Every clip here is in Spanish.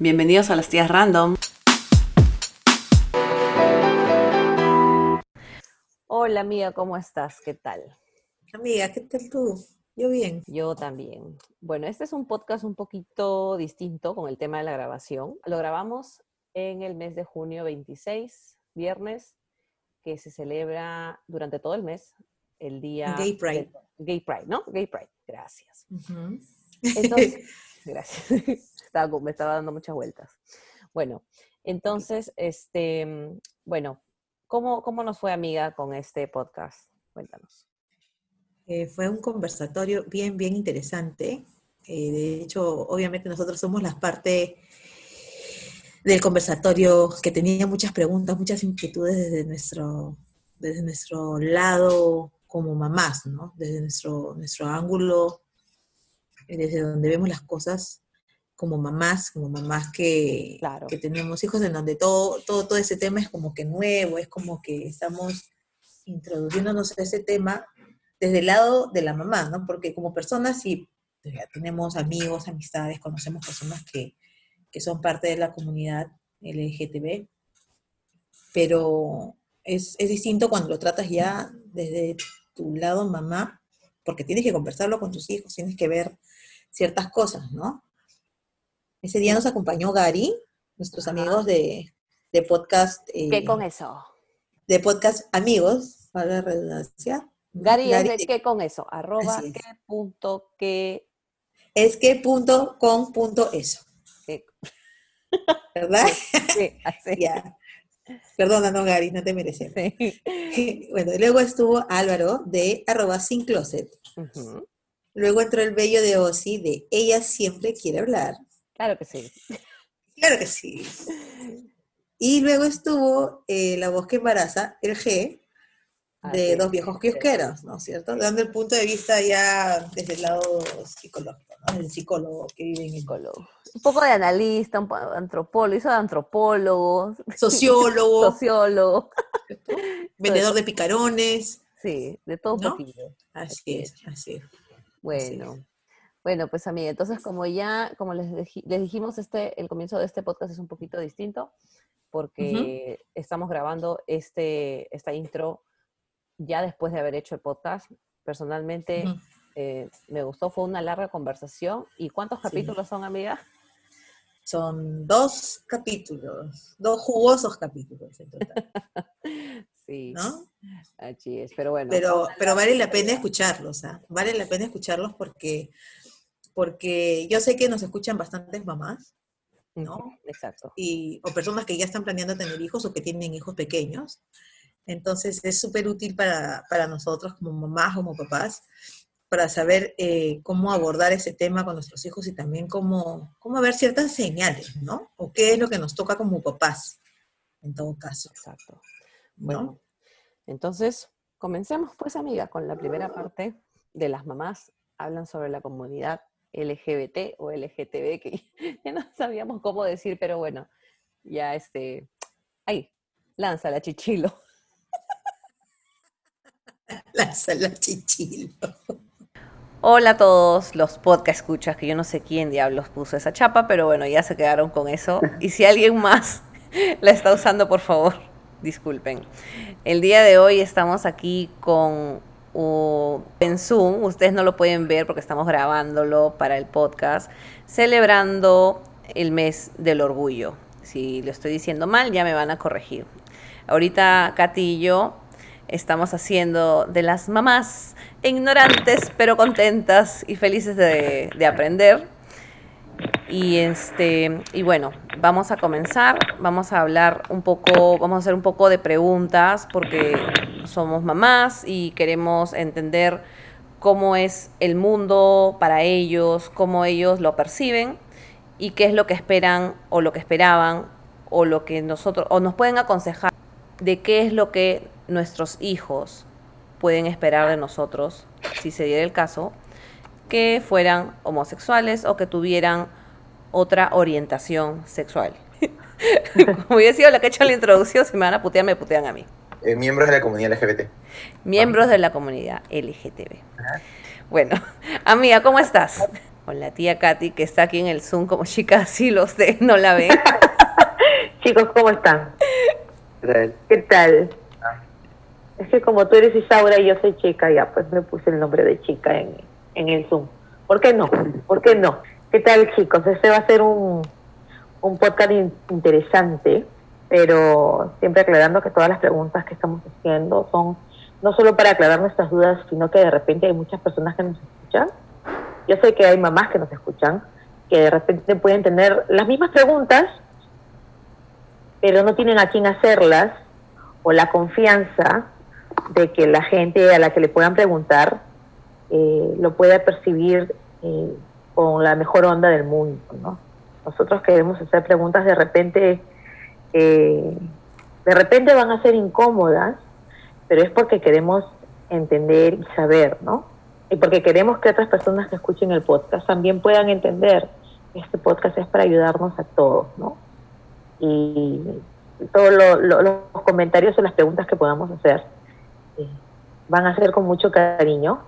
Bienvenidos a las tías random. Hola amiga, ¿cómo estás? ¿Qué tal? Amiga, ¿qué tal tú? Yo bien. Yo también. Bueno, este es un podcast un poquito distinto con el tema de la grabación. Lo grabamos en el mes de junio 26, viernes, que se celebra durante todo el mes, el día... Gay Pride. Gay Pride, ¿no? Gay Pride, gracias. Entonces, gracias. me estaba dando muchas vueltas. Bueno, entonces, este, bueno, ¿cómo, ¿cómo nos fue, amiga, con este podcast? Cuéntanos. Eh, fue un conversatorio bien, bien interesante. Eh, de hecho, obviamente nosotros somos la parte del conversatorio que tenía muchas preguntas, muchas inquietudes desde nuestro, desde nuestro lado como mamás, ¿no? Desde nuestro, nuestro ángulo, desde donde vemos las cosas como mamás, como mamás que, que tenemos hijos, en donde todo, todo, todo ese tema es como que nuevo, es como que estamos introduciéndonos a ese tema desde el lado de la mamá, ¿no? Porque como personas sí tenemos amigos, amistades, conocemos personas que, que son parte de la comunidad LGTB, pero es, es, distinto cuando lo tratas ya desde tu lado mamá, porque tienes que conversarlo con tus hijos, tienes que ver ciertas cosas, ¿no? Ese día nos acompañó Gary, nuestros amigos de, de podcast. Eh, ¿Qué con eso? De podcast amigos, para la redundancia. Gary, es de qué con eso, arroba qué punto qué. Es que punto con punto eso. ¿Verdad? Sí, así. ya. Perdona, no, Gary, no te mereces. Sí. bueno, luego estuvo Álvaro de arroba sin closet. Luego entró el bello de Osi de Ella siempre quiere hablar. Claro que sí. Claro que sí. Y luego estuvo eh, La voz que embaraza, el G, de dos viejos kiosqueros, ¿no es cierto? Dando el punto de vista ya desde el lado psicológico, ¿no? El psicólogo que vive en el... Psicólogo. Un poco de analista, un poco de antropólogo, hizo de antropólogo. Sociólogo. Sociólogo. Vendedor de picarones. Sí, de todo un poquito. Así es, así es. Bueno. Bueno, pues amiga, entonces como ya, como les, les, dijimos, este, el comienzo de este podcast es un poquito distinto porque estamos grabando este, esta intro ya después de haber hecho el podcast. Personalmente eh, me gustó, fue una larga conversación. ¿Y cuántos capítulos son, amiga? Son dos capítulos, dos jugosos capítulos en total. sí. ¿No? Así es, pero bueno. Pero, pero vale la pena escucharlos, ¿ah? Vale la pena escucharlos porque porque yo sé que nos escuchan bastantes mamás, ¿no? Exacto. Y, o personas que ya están planeando tener hijos o que tienen hijos pequeños. Entonces es súper útil para, nosotros como mamás, como papás, para saber eh, cómo abordar ese tema con nuestros hijos y también cómo, cómo ver ciertas señales, ¿no? O qué es lo que nos toca como papás, en todo caso. Exacto. Bueno, entonces comencemos pues, amiga, con la primera parte de las mamás hablan sobre la comunidad LGBT o LGTB, que ya no sabíamos cómo decir, pero bueno, ya este, ahí, la chichilo. la chichilo. Hola a todos los podcast escuchas, que yo no sé quién diablos puso esa chapa, pero bueno, ya se quedaron con eso. Y si alguien más la está usando, por favor, disculpen. El día de hoy estamos aquí con o en Zoom, ustedes no lo pueden ver porque estamos grabándolo para el podcast, celebrando el mes del orgullo. Si lo estoy diciendo mal, ya me van a corregir. Ahorita yo estamos haciendo de las mamás ignorantes pero contentas y felices de aprender y este, y bueno, vamos a comenzar, vamos a hablar un poco, vamos a hacer un poco de preguntas porque somos mamás y queremos entender cómo es el mundo para ellos, cómo ellos lo perciben y qué es lo que esperan o lo que esperaban o lo que nosotros o nos pueden aconsejar de qué es lo que nuestros hijos pueden esperar de nosotros si se diera el caso que fueran homosexuales o que tuvieran otra orientación sexual. Como yo he sido la que ha hecho la introducción, si me van a putear, me putean a mí. Eh, miembros de la comunidad LGBT. Miembros de la comunidad LGTB. Bueno, amiga, ¿cómo estás? con la tía Katy, que está aquí en el Zoom como chica, así los de no la ven. Chicos, ¿cómo están? ¿Qué tal? ¿Qué tal? Es que como tú eres Isaura y yo soy chica, ya pues me puse el nombre de chica en, en el Zoom. ¿Por qué no? ¿Por qué no? ¿Qué tal, chicos? Este va a ser un, un podcast in- interesante, pero siempre aclarando que todas las preguntas que estamos haciendo son no solo para aclarar nuestras dudas, sino que de repente hay muchas personas que nos escuchan. Yo sé que hay mamás que nos escuchan, que de repente pueden tener las mismas preguntas, pero no tienen a quién hacerlas o la confianza de que la gente a la que le puedan preguntar eh, lo pueda percibir eh, con la mejor onda del mundo, ¿no? Nosotros queremos hacer preguntas de repente, eh, de repente van a ser incómodas, pero es porque queremos entender y saber, ¿no? Y porque queremos que otras personas que escuchen el podcast también puedan entender que este podcast es para ayudarnos a todos, ¿no? Y todos lo- lo- los comentarios o las preguntas que podamos hacer eh, van a ser con mucho cariño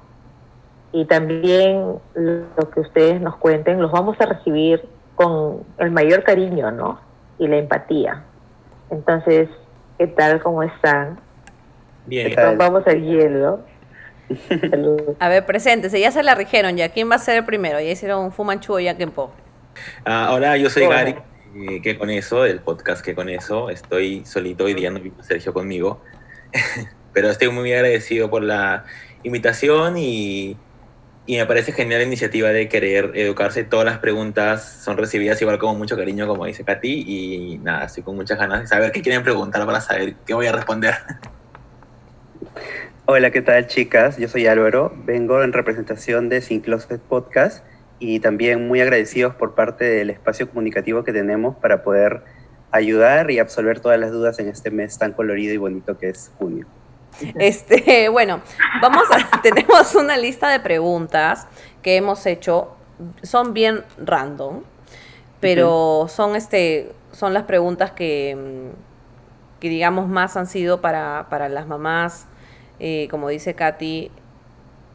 y también lo que ustedes nos cuenten los vamos a recibir con el mayor cariño, ¿no? Y la empatía. Entonces, ¿qué tal? ¿Cómo están? Bien. Vamos al hielo. Saludos. A ver, preséntese, ya se la rigieron ya. ¿Quién va a ser el primero? Ya hicieron un Fumanchu ya Kempo. Ah, ahora yo soy Hola. Gary, eh, que con eso, del podcast que con eso, estoy solito hoy día, no vino Sergio conmigo, pero estoy muy agradecido por la invitación y, y me parece genial la iniciativa de querer educarse. Todas las preguntas son recibidas igual con mucho cariño, como dice Katy, y nada, estoy con muchas ganas de saber qué quieren preguntar para saber qué voy a responder. Hola, ¿qué tal chicas? Yo soy Álvaro, vengo en representación de Sin Closet Podcast y también muy agradecidos por parte del espacio comunicativo que tenemos para poder ayudar y absolver todas las dudas en este mes tan colorido y bonito que es junio. Este, bueno, vamos a, tenemos una lista de preguntas que hemos hecho, son bien random, pero son este, son las preguntas que, mm, que digamos más han sido para, para las mamás, eh, como dice Katy,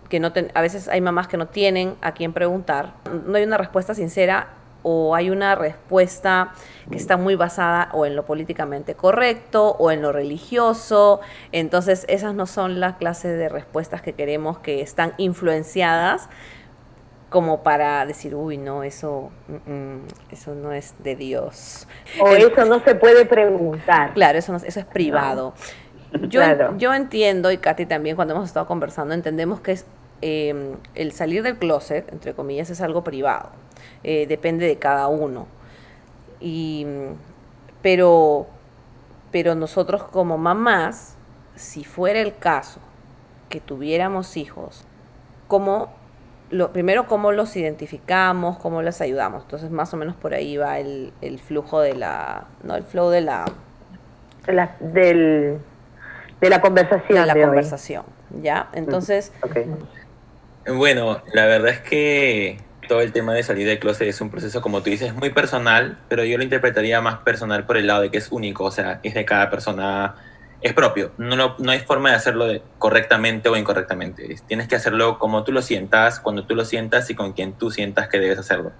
que no ten- a veces hay mamás que no tienen a quién preguntar. No hay una respuesta sincera o hay una respuesta que está muy basada o en lo políticamente correcto o en lo religioso. Entonces, esas no son las clases de respuestas que queremos que están influenciadas como para decir, uy, no, eso, mm, mm, eso no es de Dios. O eso no se puede preguntar. Claro, eso, no- eso es privado. Yo, Claro. yo entiendo, y Katy también, cuando hemos estado conversando, entendemos que es, eh, el salir del closet, entre comillas, es algo privado. Eh, depende de cada uno. Y, pero, pero nosotros como mamás, si fuera el caso que tuviéramos hijos, ¿cómo, lo, primero, cómo los identificamos, cómo les ayudamos? Entonces, más o menos por ahí va el, el flujo de la, no, el flow de la, de la, del, de la conversación. de la de hoy. conversación, ¿ya? Entonces. Bueno, la verdad es que todo el tema de salir del closet es un proceso, como tú dices, muy personal, pero yo lo interpretaría más personal por el lado de que es único, o sea, es de cada persona, es propio. No, no hay forma de hacerlo de- correctamente o incorrectamente. Es- Tienes que hacerlo como tú lo sientas, cuando tú lo sientas y con quien tú sientas que debes hacerlo.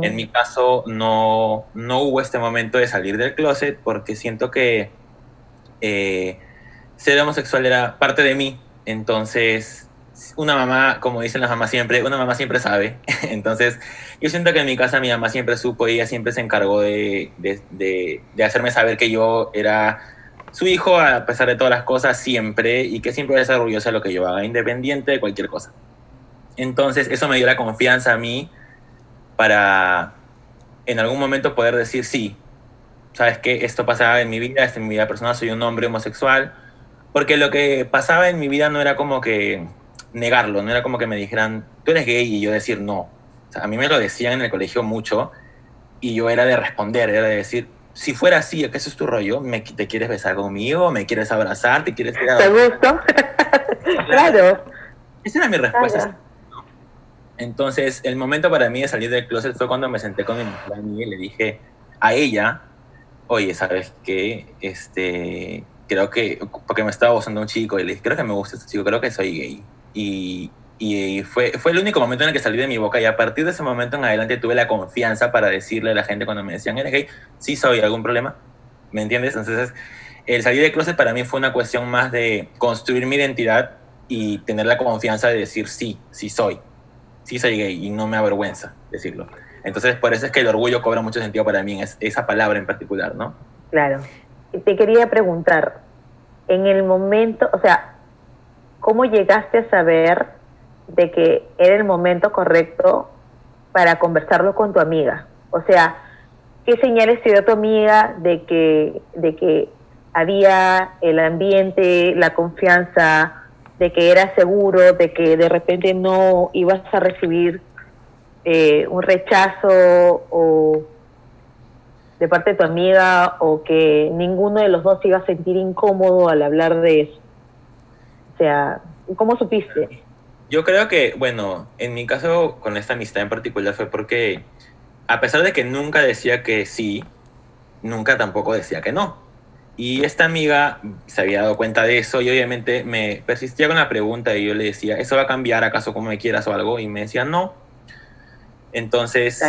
En mi caso no, no hubo este momento de salir del closet porque siento que eh, ser homosexual era parte de mí. Entonces, una mamá, como dicen las mamás siempre, una mamá siempre sabe. Entonces, yo siento que en mi casa mi mamá siempre supo y ella siempre se encargó de, de, de- de hacerme saber que yo era su hijo a pesar de todas las cosas siempre y que siempre estar orgullosa de lo que yo haga, independiente de cualquier cosa. Entonces, eso me dio la confianza a mí para en algún momento poder decir sí, sabes que esto pasaba en mi vida, esto en mi vida personal, soy un hombre homosexual, porque lo que pasaba en mi vida no era como que negarlo, no era como que me dijeran, tú eres gay y yo decir no. O sea, a mí me lo decían en el colegio mucho y yo era de responder, era de decir, si fuera así, eso es tu rollo, ¿Me, ¿te quieres besar conmigo? ¿Me quieres abrazar? ¿Te quieres a ¿Te gustó? claro. esa era mi respuesta. Claro. Entonces, el momento para mí de salir del closet fue cuando me senté con mi amiga y le dije a ella, oye, ¿sabes qué? Este, creo que, porque me estaba gustando un chico y le dije, creo que me gusta este chico, creo que soy gay. Y, Y fue, fue el único momento en el que salí de mi boca y a partir de ese momento en adelante tuve la confianza para decirle a la gente cuando me decían, ¿eres gay? Sí soy, ¿algún problema? ¿Me entiendes? Entonces, el salir de closet para mí fue una cuestión más de construir mi identidad y tener la confianza de decir sí, sí soy, sí soy gay y no me avergüenza decirlo. Entonces, por eso es que el orgullo cobra mucho sentido para mí, es, esa palabra en particular, ¿no? Claro. Te quería preguntar, en el momento, o sea, ¿cómo llegaste a saber de que era el momento correcto para conversarlo con tu amiga? O sea, ¿qué señales te dio tu amiga de que, de que había el ambiente, la confianza, de que era seguro, de que de repente no ibas a recibir eh, un rechazo o de parte de tu amiga o que ninguno de los dos iba a sentir incómodo al hablar de eso. O sea, ¿cómo supiste? Yo creo que, bueno, en mi caso con esta amistad en particular fue porque, a pesar de que nunca decía que sí, nunca tampoco decía que no. Y esta amiga se había dado cuenta de eso y obviamente me persistía con la pregunta y yo le decía, ¿eso va a cambiar acaso como me quieras o algo? Y me decía, no. Entonces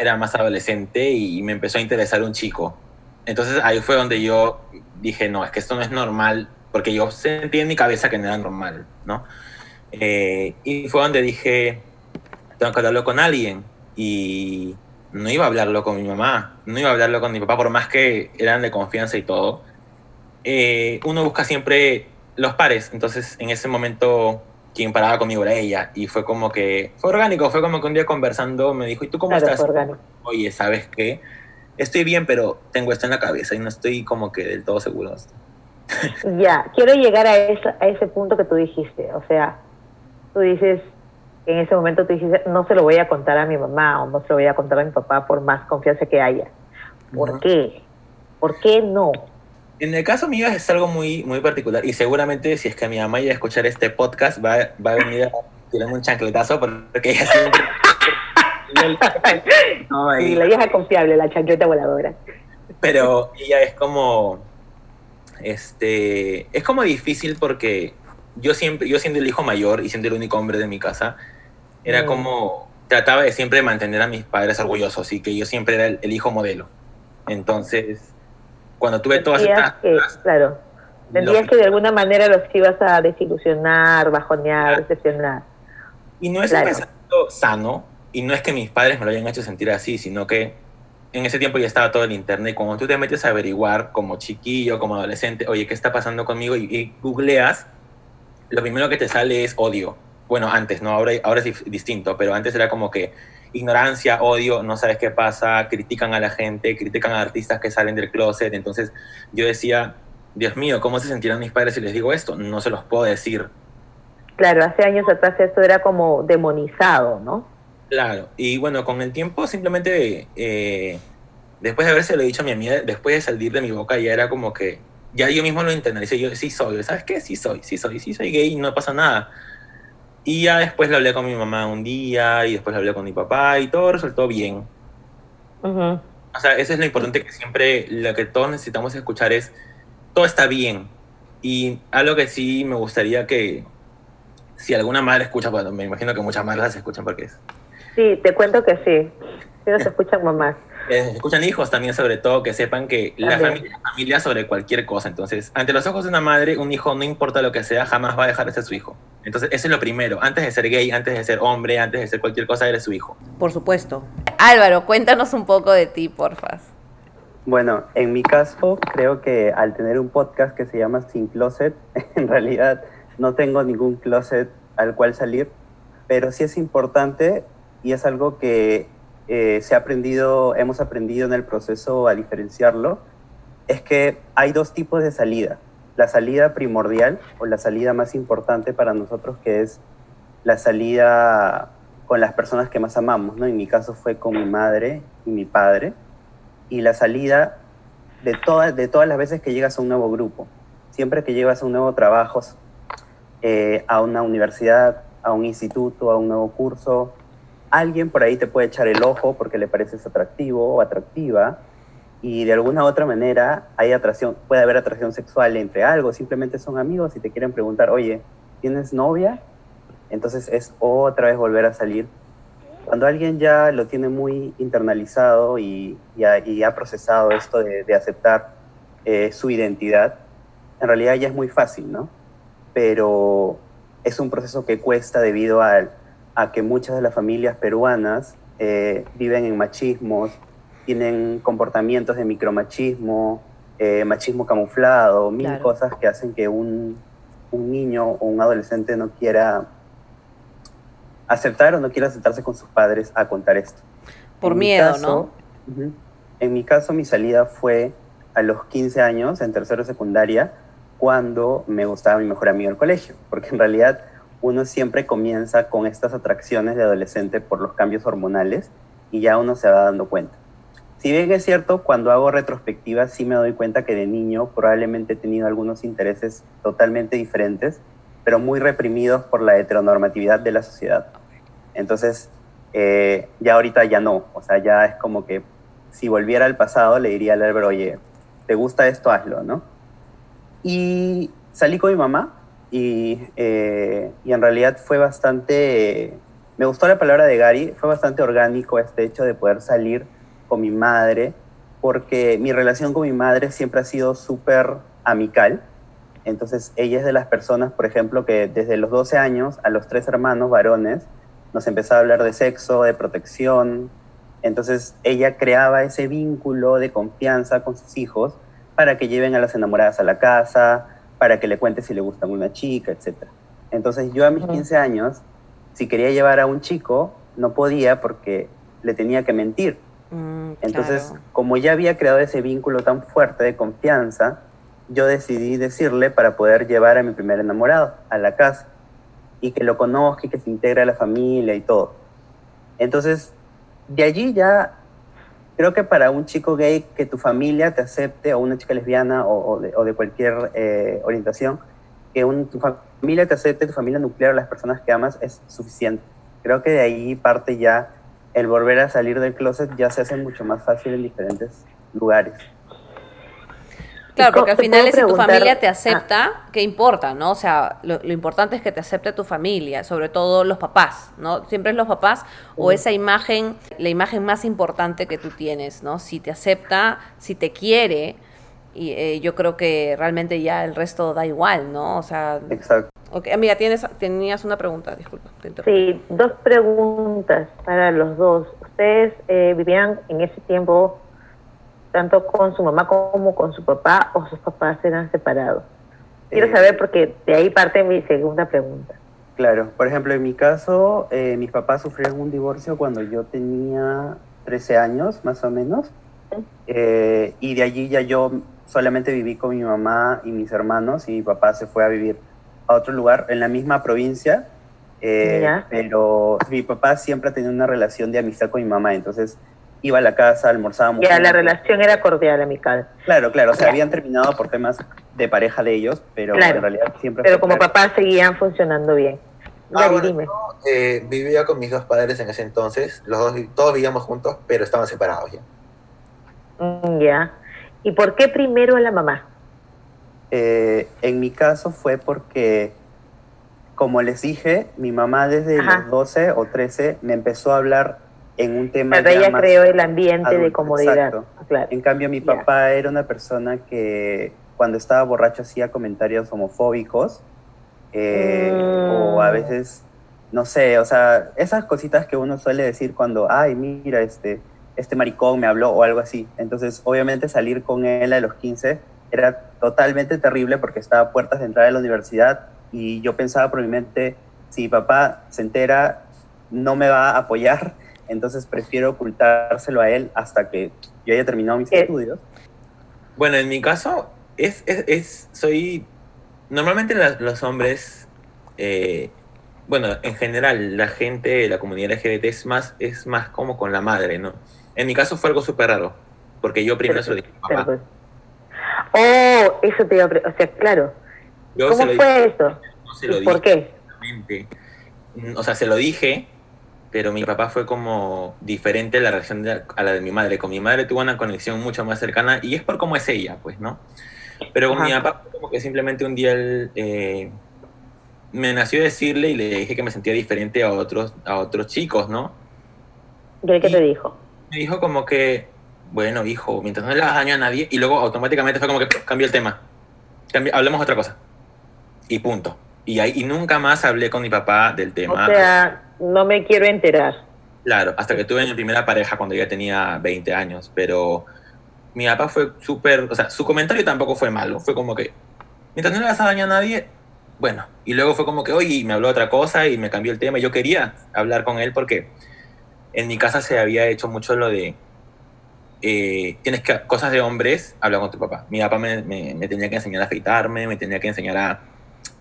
era más adolescente y me empezó a interesar un chico. Entonces ahí fue donde yo dije, no, es que esto no es normal, porque yo sentí en mi cabeza que no era normal, ¿no? Eh, y fue donde dije, tengo que hablarlo con alguien. Y no iba a hablarlo con mi mamá, no iba a hablarlo con mi papá, por más que eran de confianza y todo. Eh, uno busca siempre los pares, entonces en ese momento quien paraba conmigo era ella y fue como que, fue orgánico, fue como que un día conversando me dijo, ¿y tú cómo estás? Oye, ¿sabes qué? Estoy bien, pero tengo esto en la cabeza y no estoy como que del todo seguro. Ya, quiero llegar a, a ese punto que tú dijiste, o sea, tú dices, en ese momento tú dijiste, no se lo voy a contar a mi mamá o no se lo voy a contar a mi papá por más confianza que haya. ¿Por qué? ¿Por qué no? En el caso mío es algo muy, muy particular y seguramente si es que mi mamá iba a escuchar este podcast va, va a venir a tirarme un chancletazo porque ella siempre... y la vieja confiable, la chancleta voladora. Pero ella es como... Este, es como difícil porque yo siempre, yo siendo el hijo mayor y siendo el único hombre de mi casa, era mm. como, trataba de siempre mantener a mis padres orgullosos y que yo siempre era el, hijo modelo. Entonces, cuando tuve todas estas... Claro, Tendrías que de alguna manera los ibas a desilusionar, bajonear, decepcionar. Y no es un pensamiento sano, y no es que mis padres me lo hayan hecho sentir así, sino que en ese tiempo ya estaba todo el internet. Cuando tú te metes a averiguar como chiquillo, como adolescente, oye, ¿qué está pasando conmigo? Y, y googleas, lo primero que te sale es odio bueno, antes, ¿no? Ahora, ahora es distinto, pero antes era como que ignorancia, odio, no sabes qué pasa, critican a la gente, critican a artistas que salen del closet. Entonces yo decía, Dios mío, ¿cómo se sentirán mis padres si les digo esto? No se los puedo decir. Claro, hace años atrás esto era como demonizado, ¿no? Claro, y bueno, con el tiempo simplemente, eh, después de haberse lo dicho a mi amiga, después de salir de mi boca ya era como que, ya yo mismo lo internalicé, yo sí soy, ¿sabes qué? Sí soy, sí soy, sí soy gay, no pasa nada y ya después le hablé con mi mamá un día y después le hablé con mi papá y todo resultó bien. O sea, eso es lo importante que siempre, lo que todos necesitamos escuchar es, todo está bien. Y algo que sí me gustaría que, si alguna madre escucha, bueno, me imagino que muchas madres las escuchan porque es. Sí, te cuento que sí. Sí nos escuchan mamás. Eh, escuchan hijos también sobre todo, que sepan que la familia es familia sobre cualquier cosa. Entonces, ante los ojos de una madre, un hijo, no importa lo que sea, jamás va a dejar de ser su hijo. Entonces, eso es lo primero. Antes de ser gay, antes de ser hombre, antes de ser cualquier cosa, eres su hijo. Por supuesto. Álvaro, cuéntanos un poco de ti, porfas. Bueno, en mi caso, creo que al tener un podcast que se llama Sin Closet, en realidad no tengo ningún closet al cual salir, pero sí es importante y es algo que eh, se ha aprendido, hemos aprendido en el proceso a diferenciarlo, es que hay dos tipos de salida. La salida primordial o la salida más importante para nosotros, que es la salida con las personas que más amamos, ¿no? En mi caso fue con mi madre y mi padre. Y la salida de, todas de todas las veces que llegas a un nuevo grupo. Siempre que llegas a un nuevo trabajo, eh, a una universidad, a un instituto, a un nuevo curso, alguien por ahí te puede echar el ojo porque le pareces atractivo o atractiva y de alguna u otra manera hay atracción, puede haber atracción sexual entre algo, simplemente son amigos y te quieren preguntar, oye, ¿tienes novia? Entonces es otra vez volver a salir. Cuando alguien ya lo tiene muy internalizado y, y, ha, procesado esto de, aceptar eh, su identidad, en realidad ya es muy fácil, ¿no? Pero es un proceso que cuesta debido a, a que muchas de las familias peruanas eh, viven en machismos, tienen comportamientos de micromachismo, eh, machismo camuflado, mil cosas que hacen que un, un, niño o un adolescente no quiera aceptar o no quiera aceptarse con sus padres a contar esto. Por miedo, ¿no? En mi caso, mi salida fue a los 15 años, en tercero secundaria, cuando me gustaba mi mejor amigo del colegio, porque en realidad uno siempre comienza con estas atracciones de adolescente por los cambios hormonales y ya uno se va dando cuenta. Si bien es cierto, cuando hago retrospectiva sí me doy cuenta que de niño probablemente he tenido algunos intereses totalmente diferentes, pero muy reprimidos por la heteronormatividad de la sociedad. Entonces, eh, ya ahorita ya no, o sea, ya es como que si volviera al pasado le diría al Álvaro, oye, ¿te gusta esto? Hazlo, ¿no? Y salí con mi mamá y, eh, y en realidad fue bastante, me gustó la palabra de Gary, fue bastante orgánico este hecho de poder salir con mi madre, porque mi relación con mi madre siempre ha sido súper amical. Entonces, ella es de las personas, por ejemplo, que desde los 12 años a los tres hermanos varones nos empezaba a hablar de sexo, de protección. Entonces, ella creaba ese vínculo de confianza con sus hijos para que lleven a las enamoradas a la casa, para que le cuente si le gusta una chica, etc. Entonces, yo a mis 15 años, si quería llevar a un chico, no podía porque le tenía que mentir Mm, Entonces, como ya había creado ese vínculo tan fuerte de confianza, yo decidí decirle para poder llevar a mi primer enamorado a la casa y que lo conozca y que se integre a la familia y todo. Entonces, de allí ya creo que para un chico gay que tu familia te acepte, o una chica lesbiana o, de, cualquier eh, orientación, que tu familia te acepte, tu familia nuclear, las personas que amas, es suficiente. Creo que de ahí parte ya el volver a salir del closet ya se hace mucho más fácil en diferentes lugares. Claro, porque al final si tu familia te acepta, ¿qué importa, no? O sea, lo, importante es que te acepte tu familia, sobre todo los papás, ¿no? Siempre es los papás o esa imagen, la imagen más importante que tú tienes, ¿no? Si te acepta, si te quiere, y eh, yo creo que realmente ya el resto da igual, ¿no? O sea, Exacto. Ok, amiga, tienes, tenías una pregunta, disculpa. sí, dos preguntas para los dos. ¿Ustedes eh, vivían en ese tiempo tanto con su mamá como con su papá o sus papás eran separados? Quiero eh, saber porque de ahí parte mi segunda pregunta. Claro, por ejemplo, en mi caso, eh, mis papás sufrieron un divorcio cuando yo tenía 13 años, más o menos, y de allí ya yo solamente viví con mi mamá y mis hermanos y mi papá se fue a vivir a otro lugar en la misma provincia, eh, pero mi papá siempre ha tenido una relación de amistad con mi mamá, entonces iba a la casa, almorzábamos. Ya, la relación era cordial, amical. Claro, claro, o sea, habían terminado por temas de pareja de ellos, pero en realidad siempre... Pero como papás seguían funcionando bien. Ah, dime. Eh, vivía con mis dos padres en ese entonces, los dos, todos vivíamos juntos, pero estaban separados ya. Mm, ya. ¿Y por qué primero la mamá? Eh, en mi caso fue porque, como les dije, mi mamá desde los 12 o 13 me empezó a hablar en un tema... Pero ella creó el ambiente de comodidad. Claro. En cambio, mi papá era una persona que cuando estaba borracho hacía comentarios homofóbicos eh, o a mm. veces, no sé, o sea, esas cositas que uno suele decir cuando, ay, mira, este, este maricón me habló o algo así. Entonces, obviamente salir con él a los 15 era totalmente terrible porque estaba a puertas de entrada de la universidad y yo pensaba por mi mente, si papá se entera, no me va a apoyar, entonces prefiero ocultárselo a él hasta que yo haya terminado mis estudios. Bueno, en mi caso, es, es, soy, normalmente los hombres, eh, bueno, en general, la gente, la comunidad LGBT es más, es más como con la madre, ¿no? En mi caso fue algo súper raro, porque yo primero se lo dije a papá. Oh, eso te iba a O sea, claro. ¿Cómo fue eso? ¿Por qué? O sea, se lo dije, pero mi papá fue como diferente la reacción a la de mi madre. Con mi madre tuvo una conexión mucho más cercana y es por cómo es ella, pues, ¿no? Pero con mi papá como que simplemente un día él, eh, me nació decirle y le dije que me sentía diferente a otros, a otros chicos, ¿no? ¿Qué, qué te dijo? Me dijo como que, bueno, hijo, mientras no le hagas daño a nadie, y luego automáticamente fue como que cambió el tema. Cambi- hablemos otra cosa. Y punto. Y, ahí, y nunca más hablé con mi papá del tema. O sea, no me quiero enterar. Claro, hasta que tuve mi primera pareja cuando ya tenía 20 años, pero mi papá fue súper, o sea, su comentario tampoco fue malo, fue como que, mientras no le hagas daño a nadie, bueno, y luego fue como que, oye, me habló otra cosa y me cambió el tema, y yo quería hablar con él porque en mi casa se había hecho mucho lo de, eh, tienes que, cosas de hombres, habla con tu papá. Mi papá me, me- me tenía que enseñar a afeitarme, me tenía que enseñar a,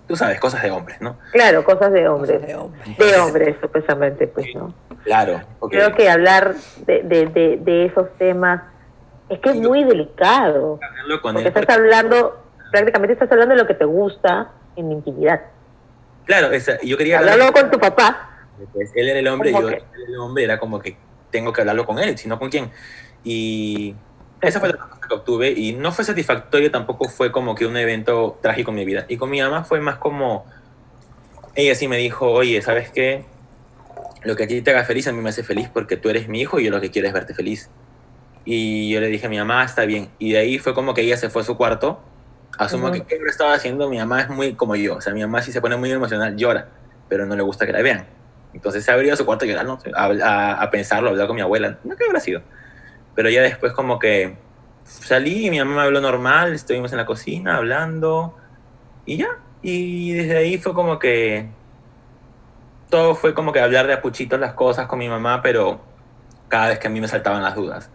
tú sabes, cosas de hombres, ¿no? Claro, cosas de hombres. De hombre. De hombres, supuestamente, pues, ¿no? Claro. Creo que hablar de, de, de, de esos temas es que es muy delicado. hablarlo con Porque él estás hablando, prácticamente estás hablando de lo que te gusta en intimidad. Claro, esa- yo quería hablar- Hablarlo con tu papá. Pues él era el hombre y ¿Cómo yo que? era el hombre, era como que tengo que hablarlo con él, sino con quién. Y esa fue la respuesta que obtuve y no fue satisfactorio, tampoco fue como que un evento trágico en mi vida. Y con mi mamá fue más como, ella sí me dijo, oye, ¿sabes qué? Lo que a ti te haga feliz a mí me hace feliz porque tú eres mi hijo y yo lo que quiero es verte feliz. Y yo le dije a mi mamá, está bien. Y de ahí fue como que ella se fue a su cuarto. Asumo Ujú. que qué lo estaba haciendo, mi mamá es muy como yo. O sea, mi mamá si se pone muy emocional, llora, pero no le gusta que la vean. Entonces se abrió a su cuarto a llorar, ¿no? a, a- a pensarlo, a hablar con mi abuela. No que habrá sido. Pero ya después como que salí y mi mamá me habló normal, estuvimos en la cocina hablando y ya. Y desde ahí fue como que todo fue como que hablar de a puchitos las cosas con mi mamá, pero cada vez que a mí me saltaban las dudas.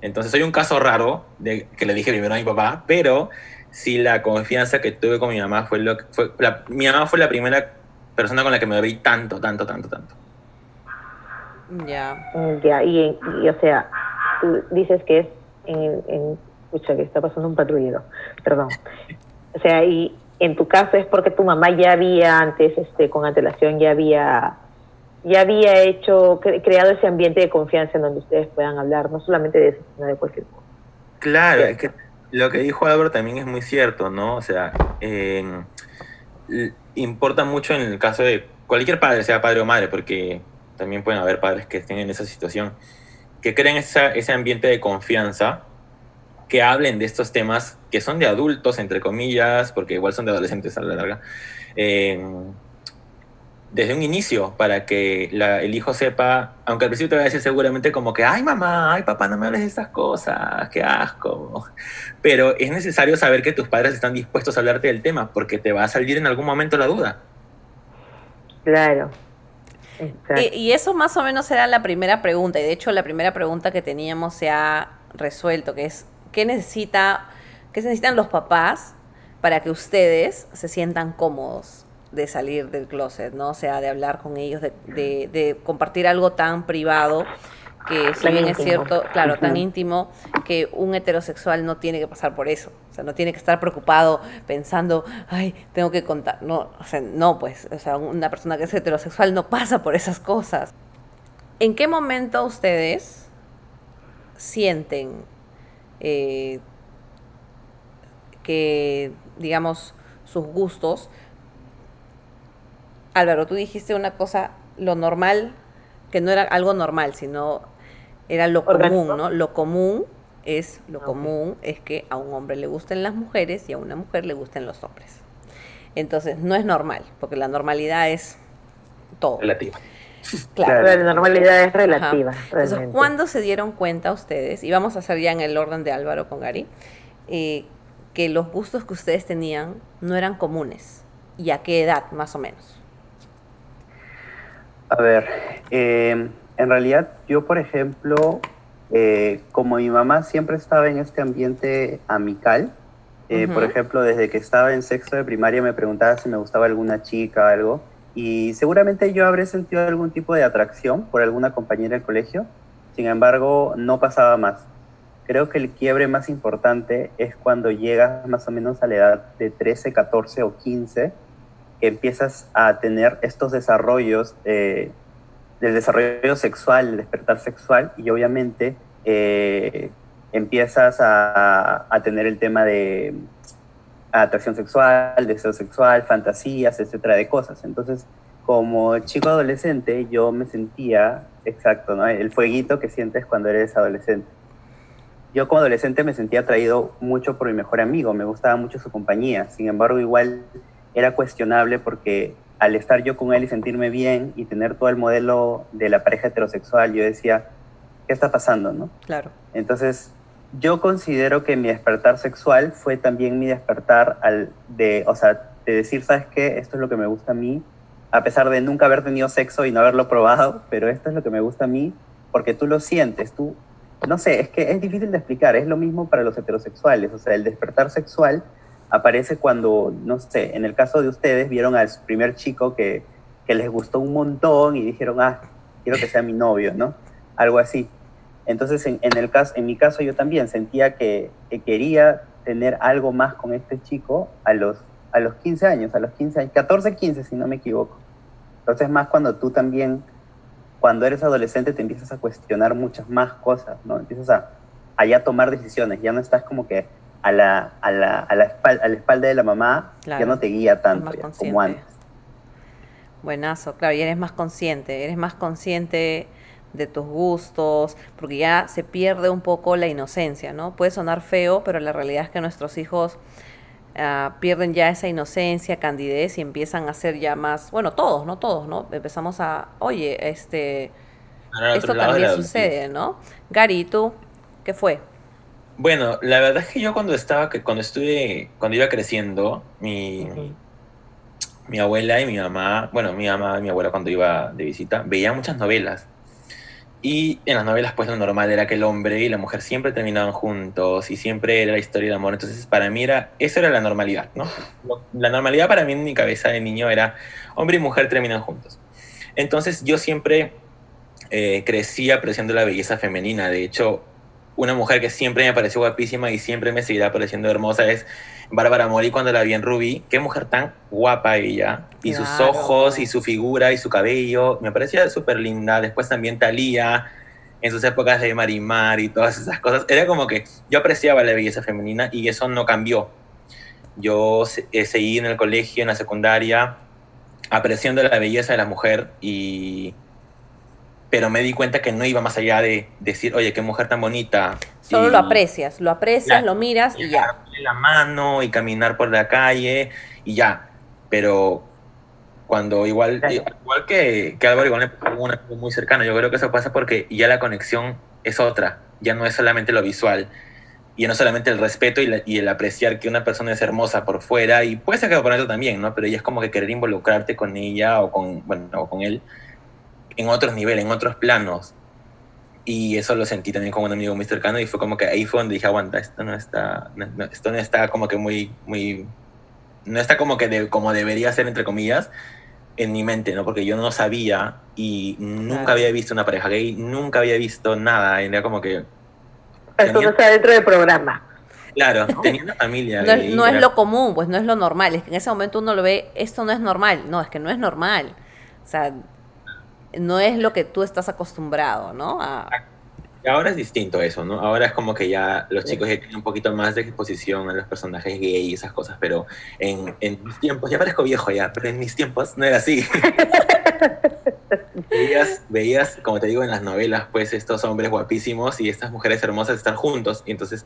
Entonces soy un caso raro de que le dije primero a mi papá, pero sí la confianza que tuve con mi mamá fue lo que fue la- mi mamá fue la primera persona con la que me abrí tanto, tanto, tanto, tanto. Ya. Ya, y, o sea, tú dices que es en, en escucha, que está pasando un patrullero, perdón. O sea, y en tu caso es porque tu mamá ya había antes, este, con antelación, ya había, ya había hecho, cre- creado ese ambiente de confianza en donde ustedes puedan hablar, no solamente de eso, sino de cualquier cosa. Claro, es que lo que dijo Álvaro también es muy cierto, ¿no? O sea, eh, importa mucho en el caso de cualquier padre, sea padre o madre, porque también pueden haber padres que estén en esa situación, que creen esa, ese ambiente de confianza, que hablen de estos temas que son de adultos, entre comillas, porque igual son de adolescentes a la larga, eh, desde un inicio, para que la- el hijo sepa, aunque al principio te va a decir seguramente como que, ay mamá, ay papá, no me hables de estas cosas, qué asco. Pero es necesario saber que tus padres están dispuestos a hablarte del tema, porque te va a salir en algún momento la duda. Claro. Y eso más o menos era la primera pregunta, y de hecho la primera pregunta que teníamos se ha resuelto, que es, ¿qué, necesita, qué necesitan los papás para que ustedes se sientan cómodos de salir del closet, ¿no? O sea, de hablar con ellos, de, de- de compartir algo tan privado que si Tan bien es cierto, claro, tan íntimo, que un heterosexual no tiene que pasar por eso. O sea, no tiene que estar preocupado pensando, ay, tengo que contar. No, o sea, no, pues, o sea, una persona que es heterosexual no pasa por esas cosas. ¿En qué momento ustedes sienten eh, que, digamos, sus gustos... Álvaro, tú dijiste una cosa, lo normal, que no era algo normal, sino era lo Orgánico. común, ¿no? Lo común es, lo Ah, común es que a un hombre le gusten las mujeres y a una mujer le gusten los hombres. Entonces, no es normal, porque la normalidad es todo. Relativa. Claro. La normalidad es relativa. Entonces. ¿cuándo se dieron cuenta ustedes, y vamos a hacer ya en el orden de Álvaro con Gary, eh, que los gustos que ustedes tenían no eran comunes? ¿Y a qué edad, más o menos? A ver, eh, en realidad yo, por ejemplo, eh, como mi mamá siempre estaba en este ambiente amical, eh, por Ujú. ejemplo, desde que estaba en sexto de primaria me preguntaba si me gustaba alguna chica o algo, y seguramente yo habré sentido algún tipo de atracción por alguna compañera del colegio, sin embargo, no pasaba más. Creo que el quiebre más importante es cuando llegas más o menos a la edad de 13, 14 o 15, que empiezas a tener estos desarrollos eh, del desarrollo sexual, el despertar sexual, y obviamente eh, empiezas a, a tener el tema de, atracción sexual, deseo sexual, fantasías, etcétera, de cosas. Entonces, como chico adolescente, yo me sentía, exacto, ¿no? El fueguito que sientes cuando eres adolescente. Yo como adolescente me sentía atraído mucho por mi mejor amigo, me gustaba mucho su compañía. Sin embargo, igual era cuestionable porque al estar yo con él y sentirme bien y tener todo el modelo de la pareja heterosexual, yo decía, ¿qué está pasando, no? Claro. Entonces, yo considero que mi despertar sexual fue también mi despertar al de, o sea, de decir, ¿sabes qué? Esto es lo que me gusta a mí, a pesar de nunca haber tenido sexo y no haberlo probado, pero esto es lo que me gusta a mí, porque tú lo sientes, tú, no sé, es que es difícil de explicar, es lo mismo para los heterosexuales, o sea, el despertar sexual aparece cuando, no sé, en el caso de ustedes vieron al primer chico que, que les gustó un montón y dijeron, ah, quiero que sea mi novio, ¿no? Algo así. Entonces, en, en, el caso, en mi caso, yo también sentía que, que, quería tener algo más con este chico a los, a los 15 años, a los 15 años, 14, 15, si no me equivoco. Entonces, más cuando tú también, cuando eres adolescente, te empiezas a cuestionar muchas más cosas, ¿no? Empiezas a, a ya tomar decisiones, ya no estás como que a la, a la, a la, espalda, a la espalda de la mamá, claro, ya no te guía tanto ya, como antes. Buenazo, claro, y eres más consciente, eres más consciente de tus gustos, porque ya se pierde un poco la inocencia, ¿no? Puede sonar feo, pero la realidad es que nuestros hijos uh, pierden ya esa inocencia, candidez y empiezan a ser ya más, bueno, todos, no todos, ¿no? Empezamos a, oye, este, esto también sucede, ¿no? Gary, ¿tú qué fue? Bueno, la verdad es que yo cuando estaba, cuando estuve, cuando iba creciendo, mi, -huh. mi abuela y mi mamá, bueno, mi mamá y mi abuela cuando iba de visita, veían muchas novelas. Y en las novelas, pues lo normal era que el hombre y la mujer siempre terminaban juntos y siempre era la historia de amor. Entonces, para mí era, eso era la normalidad, ¿no? La normalidad para mí en mi cabeza de niño era hombre y mujer terminan juntos. Entonces, yo siempre eh, crecí apreciando la belleza femenina. De hecho, una mujer que siempre me pareció guapísima y siempre me seguirá pareciendo hermosa es Bárbara Mori cuando la vi en Ruby. Qué mujer tan guapa ella. Y claro. sus ojos y su figura y su cabello. Me parecía súper linda. Después también Talía en sus épocas de Marimar y todas esas cosas. Era como que yo apreciaba la belleza femenina y eso no cambió. Yo eh, seguí en el colegio, en la secundaria, apreciando la belleza de la mujer y pero me di cuenta que no iba más allá de decir, oye, qué mujer tan bonita. Solo y, lo aprecias, lo aprecias, la, lo miras y, y ya. la mano y caminar por la calle y ya. Pero cuando igual, igual que, que Álvaro, igual una muy cercana, yo creo que eso pasa porque ya la conexión es otra, ya no es solamente lo visual, y no solamente el respeto y, la, y el apreciar que una persona es hermosa por fuera, y puede ser que por dentro también, ¿no? Pero ya es como que querer involucrarte con ella o con, bueno, o con él en otros niveles, en otros planos. Y eso lo sentí también con un amigo muy cercano y fue como que ahí fue donde dije, aguanta, esto no está, no, esto no está como que muy, muy, no está como que de, como debería ser, entre comillas, en mi mente, ¿no? Porque yo no sabía y nunca claro. había visto una pareja gay, nunca había visto nada, era como que... Esto tenía... no está dentro del programa. Claro, tenía una familia. No, es, no es lo común, pues no es lo normal, es que en ese momento uno lo ve, esto no es normal, no, es que no es normal. O sea, no es lo que tú estás acostumbrado, ¿no? A... Ahora es distinto eso, ¿no? Ahora es como que ya los chicos ya tienen un poquito más de exposición a los personajes gay y esas cosas, pero en, en mis tiempos, ya parezco viejo ya, pero en mis tiempos no era así. veías, veías, como te digo, en las novelas, pues estos hombres guapísimos y estas mujeres hermosas estar juntos, y entonces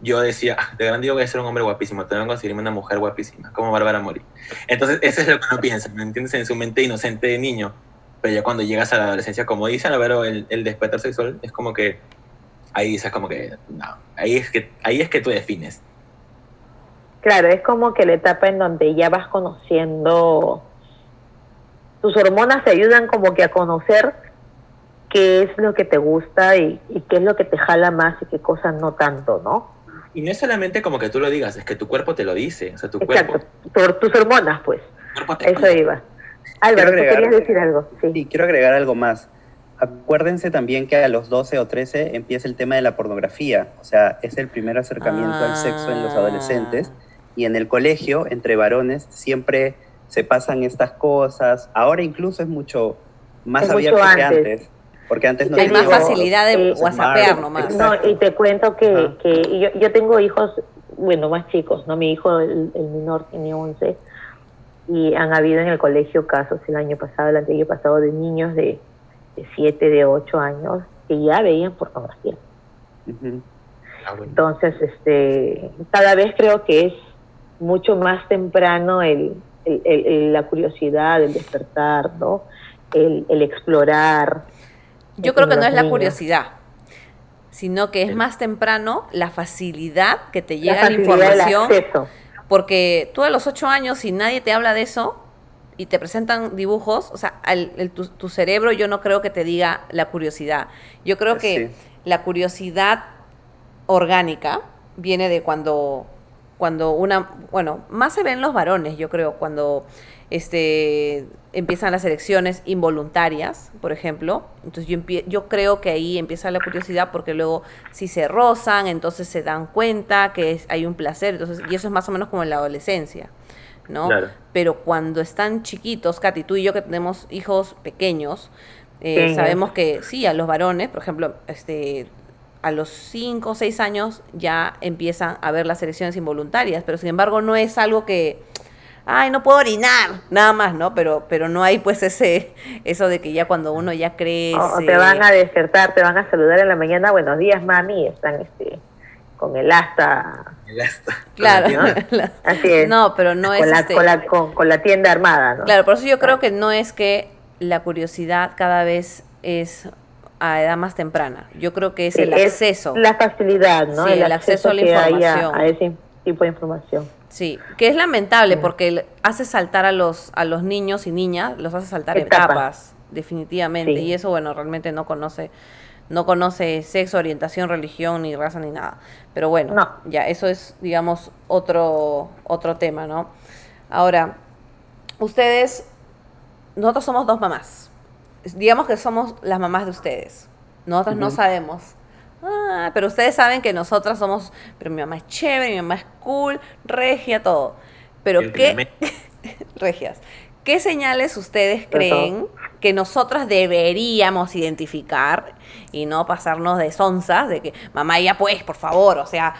yo decía, ah, de grande yo voy a ser un hombre guapísimo, tengo que conseguirme una mujer guapísima, como Bárbara Mori. Entonces, eso es lo que uno piensa, ¿me entiendes? En su mente inocente de niño pero ya cuando llegas a la adolescencia, como dicen, pero el, el despertar sexual es como que ahí dices como que no, ahí es que ahí es que tú defines. Claro, es como que la etapa en donde ya vas conociendo tus hormonas te ayudan como que a conocer qué es lo que te gusta y, y qué es lo que te jala más y qué cosas no tanto, ¿no? Y no es solamente como que tú lo digas, es que tu cuerpo te lo dice, o sea, tu Exacto, cuerpo. por tus hormonas, pues. Eso iba. Álvaro, agregar, querías decir algo. Sí. sí, quiero agregar algo más. Acuérdense también que a los 12 o 13 empieza el tema de la pornografía, o sea, es el primer acercamiento ah. al sexo en los adolescentes y en el colegio, entre varones, siempre se pasan estas cosas. Ahora incluso es mucho más es abierto mucho que antes. antes. Porque antes no Hay más facilidad de eh, whatsappear nomás. No, y te cuento que, Ajá. que yo, yo tengo hijos bueno, más chicos, ¿no? Mi hijo, el, el menor, tiene 11 y han habido en el colegio casos el año pasado, el año pasado, de niños de, de 7, de 8 años que ya veían pornografía. Ujú. Ah, bueno. Entonces, este, cada vez creo que es mucho más temprano el, el- la curiosidad, el despertar, ¿no? El, el explorar. Yo creo que no es la curiosidad, sino que es más temprano la facilidad que te llega la, del información. acceso. Porque tú a los ocho años, si nadie te habla de eso y te presentan dibujos, o sea, el- tu, tu cerebro yo no creo que te diga la curiosidad. Yo creo que Sí. la curiosidad orgánica viene de cuando, cuando una, bueno, más se ven los varones, yo creo, cuando este, empiezan las elecciones involuntarias, por ejemplo. Entonces yo, yo creo que ahí empieza la curiosidad porque luego si se rozan, entonces se dan cuenta que es- hay un placer, entonces, y eso es más o menos como en la adolescencia, ¿no? Claro. Pero cuando están chiquitos, Katy, tú y yo que tenemos hijos pequeños, eh, sabemos que sí, a los varones, por ejemplo, este, a los 5 o 6 años ya empiezan a ver las elecciones involuntarias, pero sin embargo no es algo que, ay, no puedo orinar, nada más, ¿no? Pero, pero no hay pues ese, eso de que ya cuando uno ya crece... O, o te van a despertar, te van a saludar en la mañana, buenos días, mami, están este, con el asta, Ya está. Claro, así es, no, pero no es... con, la, este- con, la, con, con la tienda armada, ¿no? Claro, por eso yo creo que no es que la curiosidad cada vez es a edad más temprana. Yo creo que es Sí, el es acceso. La facilidad, ¿no? Sí, el acceso a la información. a ese tipo de información. Sí, que es lamentable Sí. porque hace saltar a los a los niños y niñas, los hace saltar Etapas. etapas, definitivamente. Sí. Y eso, bueno, realmente no conoce no conoce sexo, orientación, religión, ni raza, ni nada. Pero bueno, No. ya, eso es, digamos, otro, otro tema, ¿no? Ahora, ustedes, nosotros somos dos mamás. Digamos que somos las mamás de ustedes. Nosotros no sabemos. Ah, pero ustedes saben que nosotras somos, pero mi mamá es chévere, mi mamá es cool, regia, todo. Pero El ¿qué, regias, qué señales ustedes creen que nosotras deberíamos identificar y no pasarnos de sonzas, de que, mamá, ya pues, por favor, o sea,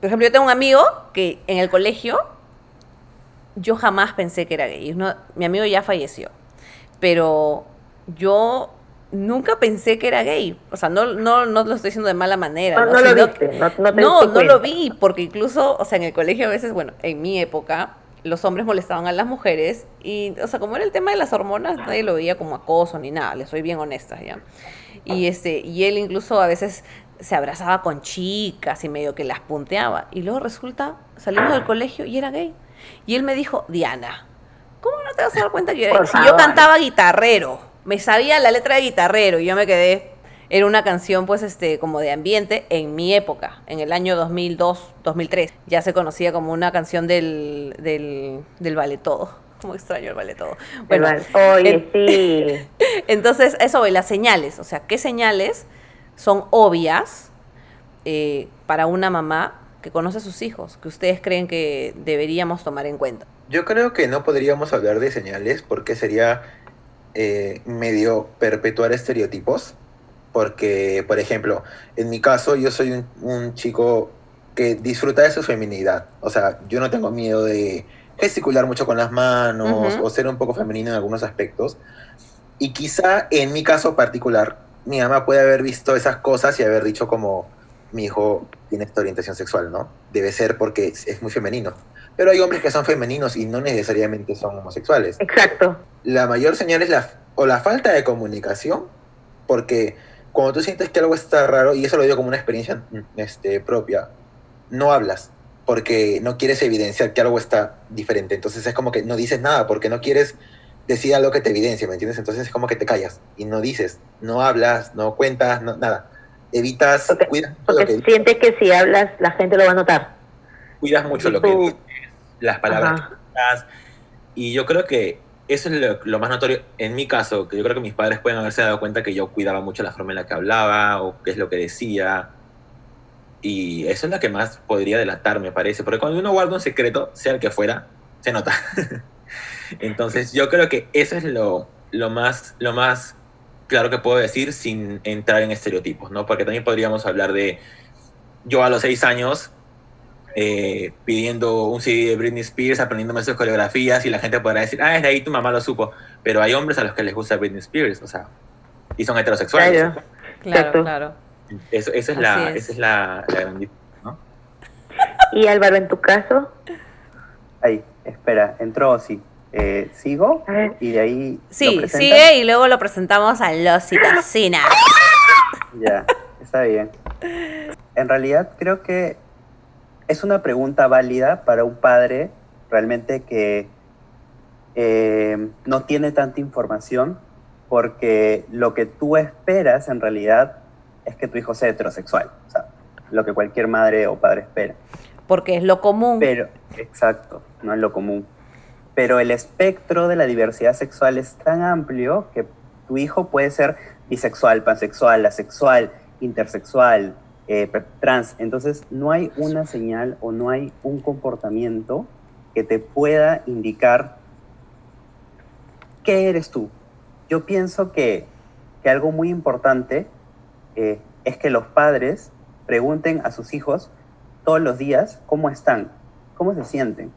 por ejemplo, yo tengo un amigo que en el colegio yo jamás pensé que era gay. Uno- mi amigo ya falleció, pero yo nunca pensé que era gay. O sea, no, no, no lo estoy diciendo de mala manera. No, ¿no? no lo Sino viste, no, no te no, diste no lo vi, porque incluso, o sea, en el colegio a veces, bueno, en mi época, los hombres molestaban a las mujeres y, o sea, como era el tema de las hormonas, nadie lo veía como acoso ni nada, le soy bien honesta, ¿ya? Y, este, y él incluso a veces se abrazaba con chicas y medio que las punteaba. Y luego resulta, salimos del colegio y era gay. Y él me dijo, Diana, ¿cómo no te vas a dar cuenta que era gay? Si yo cantaba guitarrero, me sabía la letra de guitarrero y yo me quedé era una canción pues este como de ambiente en mi época, en el año 2002, 2003. Ya se conocía como una canción del del del vale todo. Como extraño el vale todo. Bueno, Oye, sí. entonces eso de las señales, o sea, ¿qué señales son obvias eh, para una mamá que conoce a sus hijos, que ustedes creen que deberíamos tomar en cuenta? Yo creo que no podríamos hablar de señales porque sería eh, medio perpetuar estereotipos. Porque, por ejemplo, en mi caso yo soy un, un chico que disfruta de su feminidad. O sea, yo no tengo miedo de gesticular mucho con las manos o ser un poco femenino en algunos aspectos. Y quizá en mi caso particular, mi mamá puede haber visto esas cosas y haber dicho como, mi hijo tiene esta orientación sexual, ¿no? Debe ser porque es muy femenino. Pero hay hombres que son femeninos y no necesariamente son homosexuales. Exacto. La mayor señal es la, o la falta de comunicación, porque cuando tú sientes que algo está raro, y eso lo digo como una experiencia mm, este, propia, no hablas, porque no quieres evidenciar que algo está diferente. Entonces es como que no dices nada, porque no quieres decir algo que te evidencie, ¿me entiendes? Entonces es como que te callas y no dices, no hablas, no cuentas, no- nada. Evitas, Porque- cuidas lo Porque que sientes que si hablas, la gente lo va a notar. cuidas mucho lo que Tú- dices, las palabras Ajá. que usas, y yo creo que eso es lo, lo más notorio en mi caso, que yo creo que mis padres pueden haberse dado cuenta que yo cuidaba mucho la forma en la que hablaba o qué es lo que decía, y eso es lo que más podría delatar, me parece, porque cuando uno guarda un secreto, sea el que fuera, se nota. Entonces yo creo que eso es lo, lo, más, lo más claro que puedo decir sin entrar en estereotipos, ¿no? Porque también podríamos hablar de yo a los seis años eh, pidiendo un CD de Britney Spears, aprendiéndome sus coreografías y la gente podrá decir, ah, es de ahí tu mamá lo supo. Pero hay hombres a los que les gusta Britney Spears, o sea, y son heterosexuales. Claro. Claro, claro. Eso, esa es, la, es. esa es la, la gran diferencia, ¿no? Y Álvaro, en tu caso, Ahí, espera, entró Osi. Eh, ¿Sigo? Y de ahí. Sí, sigue y luego lo presentamos a Los y Cocina. Ya, está bien. En realidad creo que es una pregunta válida para un padre realmente que eh, no tiene tanta información porque lo que tú esperas en realidad es que tu hijo sea heterosexual, o sea, lo que cualquier madre o padre espera. Porque es lo común. Pero, exacto, no es lo común. Pero el espectro de la diversidad sexual es tan amplio que tu hijo puede ser bisexual, pansexual, asexual, intersexual, eh, trans. Entonces, no hay una señal o no hay un comportamiento que te pueda indicar qué eres tú. Yo pienso que, que algo muy importante eh, es que los padres pregunten a sus hijos todos los días cómo están, cómo se sienten.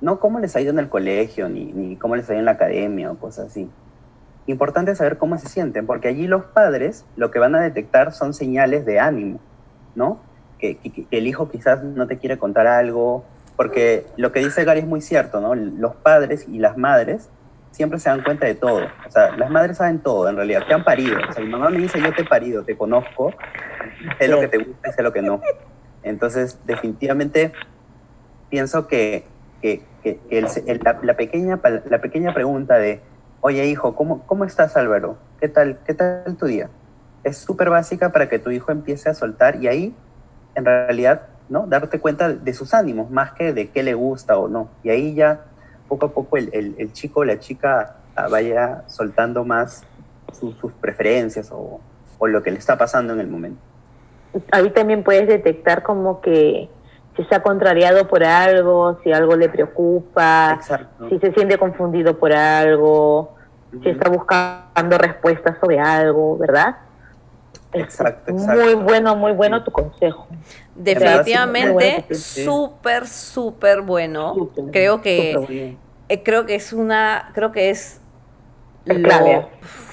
No cómo les ha ido en el colegio, ni, ni cómo les ha ido en la academia o cosas así. Importante saber cómo se sienten, porque allí los padres lo que van a detectar son señales de ánimo, ¿no? Que, que- que el hijo quizás no te quiere contar algo, porque lo que dice Gary es muy cierto, ¿no? Los padres y las madres siempre se dan cuenta de todo. O sea, las madres saben todo, en realidad. Te han parido. O sea, mi mamá me dice, yo te he parido, te conozco, sé lo que te gusta y sé lo que no. Entonces, definitivamente, pienso que, que- el- el- la, la pequeña, la pequeña pregunta de, oye hijo, ¿cómo, ¿cómo estás Álvaro? ¿Qué tal, ¿Qué tal tu día? Es súper básica para que tu hijo empiece a soltar y ahí, en realidad, ¿no? Darte cuenta de sus ánimos, más que de qué le gusta o no. Y ahí ya, poco a poco, el, el- el chico o la chica ah, vaya soltando más su- sus preferencias o, o lo que le está pasando en el momento. ahí también puedes detectar como que si está contrariado por algo, si algo le preocupa, Exacto. si se siente confundido por algo, si está buscando respuestas sobre algo, ¿verdad? Exacto, Muy bueno, muy bueno tu consejo. Definitivamente súper, súper bueno. Creo que eh, creo que es una, creo que es clave,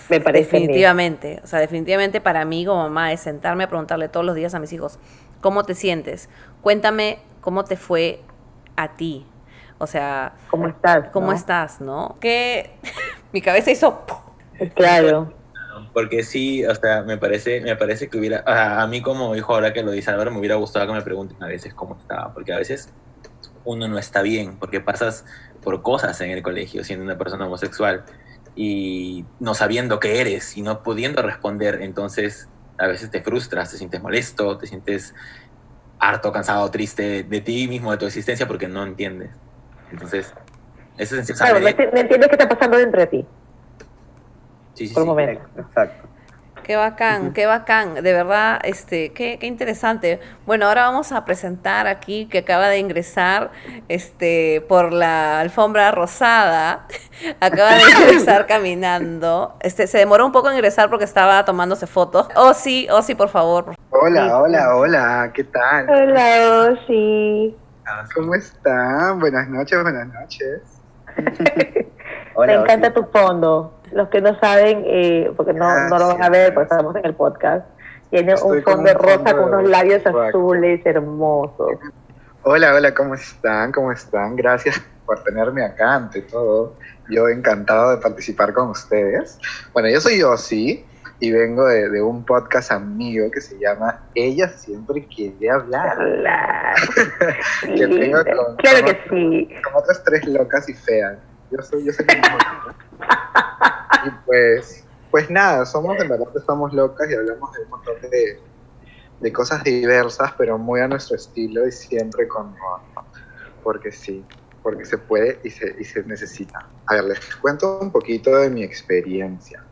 me parece. definitivamente, o sea, definitivamente para mí como mamá es sentarme a preguntarle todos los días a mis hijos, ¿cómo te sientes? Cuéntame cómo te fue a ti. O sea, ¿Cómo estás? ¿cómo no? estás, no? Que mi cabeza hizo. Claro. Porque sí, o sea, me parece, me parece que hubiera, a, a mí como hijo ahora que lo dice Álvaro, me hubiera gustado que me pregunten a veces cómo estaba, porque a veces uno no está bien, porque pasas por cosas en el colegio siendo una persona homosexual y no sabiendo qué eres y no pudiendo responder, entonces a veces te frustras, te sientes molesto, te sientes harto, cansado, triste de ti mismo, de tu existencia, porque no entiendes. Entonces, es esencial Claro, no entiendes qué está pasando dentro de ti, Sí, sí, por sí. un momento. Exacto. Qué bacán, qué bacán, de verdad, este, qué, qué interesante. Bueno, ahora vamos a presentar aquí que acaba de ingresar, este, por la alfombra rosada, acaba de ingresar caminando. Este, se demoró un poco en ingresar porque estaba tomándose fotos. Oh sí, oh sí, por favor. Hola, hola, hola, ¿qué tal? Hola, sí. ¿Cómo están? Buenas noches, buenas noches. Hola, Me encanta Osi. tu fondo. Los que no saben, eh, porque no, no lo van a ver, porque estamos en el podcast, tiene Estoy un con fondo un rosa fondo con unos labios azules hermosos. Hola, hola, ¿cómo están? ¿Cómo están? Gracias por tenerme acá ante todo. Yo encantado de participar con ustedes. Bueno, yo soy Yossi y vengo de, de un podcast amigo que se llama Ella siempre quiere hablar. Hola. Que tengo con- Claro con- que sí. Como otras tres locas y feas. Yo soy, yo soy. Y pues, pues nada, somos en verdad estamos locas y hablamos de un montón de, de cosas diversas, pero muy a nuestro estilo y siempre con ¿no? Porque sí, porque se puede y se, y se necesita. A ver, les cuento un poquito de mi experiencia.